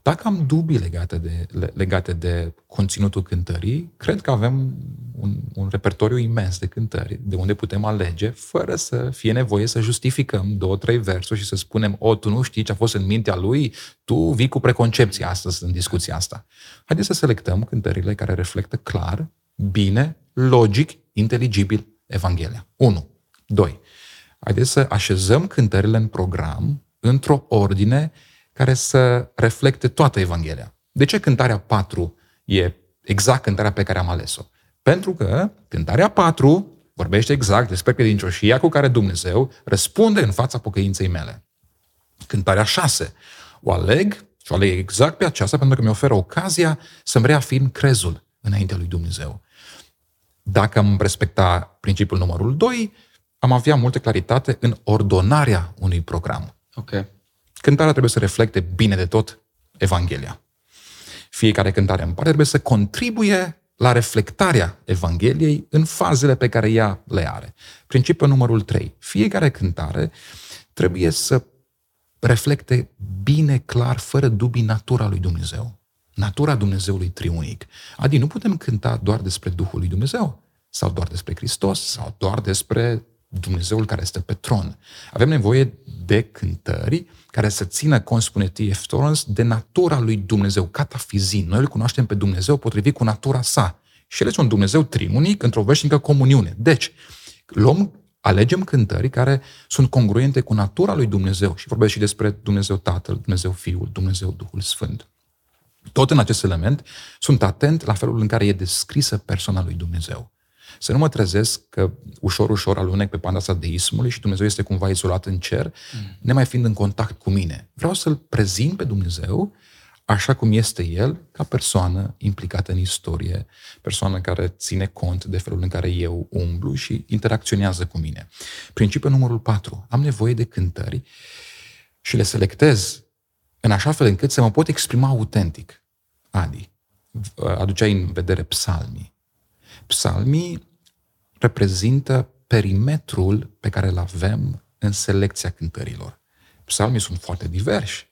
Dacă am dubii legate de, legate de conținutul cântării, cred că avem un, un repertoriu imens de cântări, de unde putem alege, fără să fie nevoie să justificăm două, trei versuri și să spunem, o, tu nu știi ce a fost în mintea lui, tu vii cu preconcepții astăzi în discuția asta. Haideți să selectăm cântările care reflectă clar, bine, logic, inteligibil Evanghelia. 1. 2. Haideți să așezăm cântările în program într-o ordine care să reflecte toată Evanghelia. De ce cântarea 4 e exact cântarea pe care am ales-o? Pentru că cântarea 4 vorbește exact despre credincioșia cu care Dumnezeu răspunde în fața pocăinței mele. Cântarea 6 o aleg și o aleg exact pe aceasta pentru că mi oferă ocazia să-mi reafirm crezul înaintea lui Dumnezeu. Dacă am respecta principiul numărul 2, am avea multă claritate în ordonarea unui program. Okay. Cântarea trebuie să reflecte bine de tot Evanghelia. Fiecare cântare în parte trebuie să contribuie la reflectarea Evangheliei în fazele pe care ea le are. Principiul numărul 3. Fiecare cântare trebuie să reflecte bine, clar, fără dubii, natura lui Dumnezeu. Natura Dumnezeului triunic. Adică nu putem cânta doar despre Duhul lui Dumnezeu, sau doar despre Hristos, sau doar despre Dumnezeul care este pe tron. Avem nevoie de cântări care să țină, cum spune T.F. Torrance, de natura lui Dumnezeu, catafizin. Noi îl cunoaștem pe Dumnezeu potrivit cu natura sa. Și el este un Dumnezeu triunic într-o veșnică comuniune. Deci, luăm, alegem cântări care sunt congruente cu natura lui Dumnezeu și vorbesc și despre Dumnezeu Tatăl, Dumnezeu Fiul, Dumnezeu Duhul Sfânt. Tot în acest element sunt atent la felul în care e descrisă persoana lui Dumnezeu. Să nu mă trezesc că ușor, ușor alunec pe panda asta deismului și Dumnezeu este cumva izolat în cer, mm. nemai fiind în contact cu mine. Vreau să-L prezint pe Dumnezeu așa cum este El, ca persoană implicată în istorie, persoană care ține cont de felul în care eu umblu și interacționează cu mine. Principiul numărul 4. Am nevoie de cântări și le selectez în așa fel încât să mă pot exprima autentic. Adi, aduceai în vedere psalmii. Psalmii reprezintă perimetrul pe care îl avem în selecția cântărilor. Psalmii sunt foarte diversi.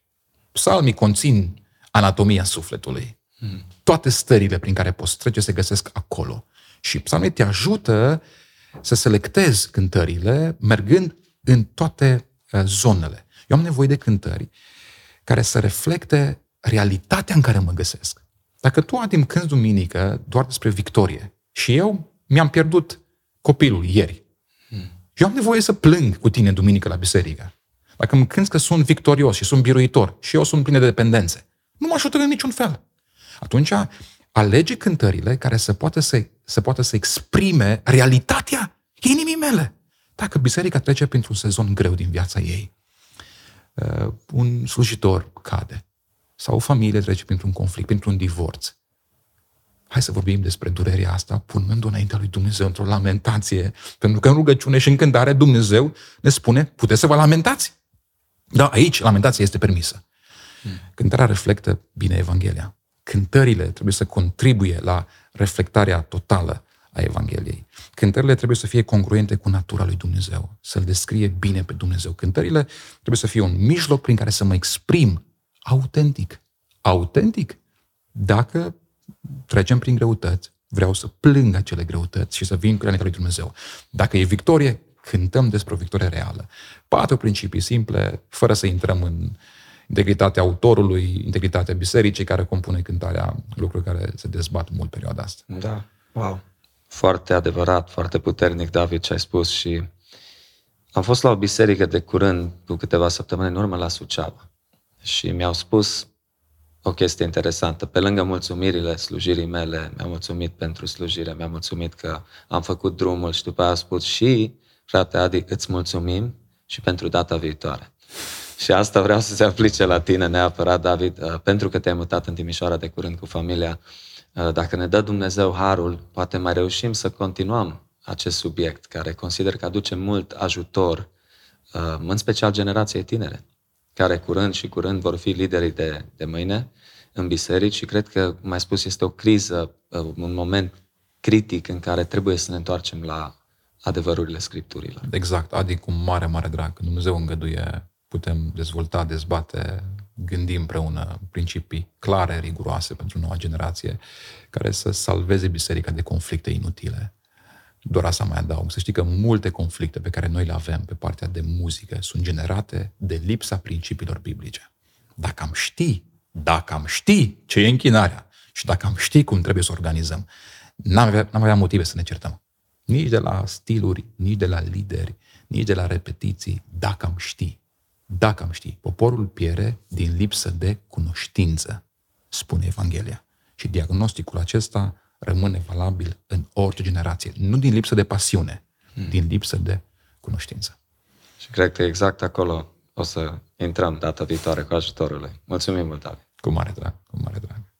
Psalmii conțin anatomia sufletului. Hmm. Toate stările prin care poți trece se găsesc acolo. Și psalmii te ajută să selectezi cântările mergând în toate uh, zonele. Eu am nevoie de cântări care să reflecte realitatea în care mă găsesc. Dacă tu adim cânti duminică doar despre victorie și eu mi-am pierdut copilul ieri. Hmm. Eu am nevoie să plâng cu tine duminică la biserică. Dacă îmi cânti că sunt victorios și sunt biruitor și eu sunt plin de dependențe, nu mă ajută în niciun fel. Atunci alege cântările care să poată să, să, poată să exprime realitatea inimii mele. Dacă biserica trece printr-un sezon greu din viața ei, uh, un slujitor cade, sau o familie trece printr-un conflict, printr-un divorț, Hai să vorbim despre durerea asta, punând-o înaintea lui Dumnezeu într-o lamentație. Pentru că în rugăciune și în cântare Dumnezeu ne spune, puteți să vă lamentați. Da, aici lamentația este permisă. Hmm. Cântarea reflectă bine Evanghelia. Cântările trebuie să contribuie la reflectarea totală a Evangheliei. Cântările trebuie să fie congruente cu natura lui Dumnezeu, să-L descrie bine pe Dumnezeu. Cântările trebuie să fie un mijloc prin care să mă exprim autentic. Autentic? Dacă trecem prin greutăți, vreau să plâng acele greutăți și să vin cu lui Dumnezeu. Dacă e victorie, cântăm despre o victorie reală. Patru principii simple, fără să intrăm în integritatea autorului, integritatea bisericii care compune cântarea, lucruri care se dezbat mult perioada asta. Da, wow. Foarte adevărat, foarte puternic, David, ce ai spus și am fost la o biserică de curând, cu câteva săptămâni în urmă, la Suceava. Și mi-au spus o chestie interesantă. Pe lângă mulțumirile slujirii mele, mi-am mulțumit pentru slujire, mi-am mulțumit că am făcut drumul și după aia a spus și, frate Adi, îți mulțumim și pentru data viitoare. Și asta vreau să se aplice la tine neapărat, David, uh, pentru că te-ai mutat în Timișoara de curând cu familia. Uh, dacă ne dă Dumnezeu harul, poate mai reușim să continuăm acest subiect, care consider că aduce mult ajutor, uh, în special generației tinere care curând și curând vor fi liderii de, de mâine în biserici și cred că, cum ai spus, este o criză, uh, un moment critic în care trebuie să ne întoarcem la adevărurile Scripturilor. Exact, adică cu mare, mare drag. Dumnezeu îngăduie putem dezvolta, dezbate, gândi împreună principii clare, riguroase pentru noua generație, care să salveze biserica de conflicte inutile. Doar asta mai adaug. Să știi că multe conflicte pe care noi le avem pe partea de muzică sunt generate de lipsa principiilor biblice. Dacă am ști, dacă am ști ce e închinarea și dacă am ști cum trebuie să organizăm, n-am avea, n-am avea motive să ne certăm. Nici de la stiluri, nici de la lideri, nici de la repetiții, dacă am ști. Dacă am ști. Poporul piere din lipsă de cunoștință, spune Evanghelia. Și diagnosticul acesta rămâne valabil în orice generație. Nu din lipsă de pasiune, hmm. din lipsă de cunoștință. Și cred că exact acolo o să intrăm data viitoare cu ajutorul lui. Mulțumim mult, David. Cu mare drag, cu mare drag.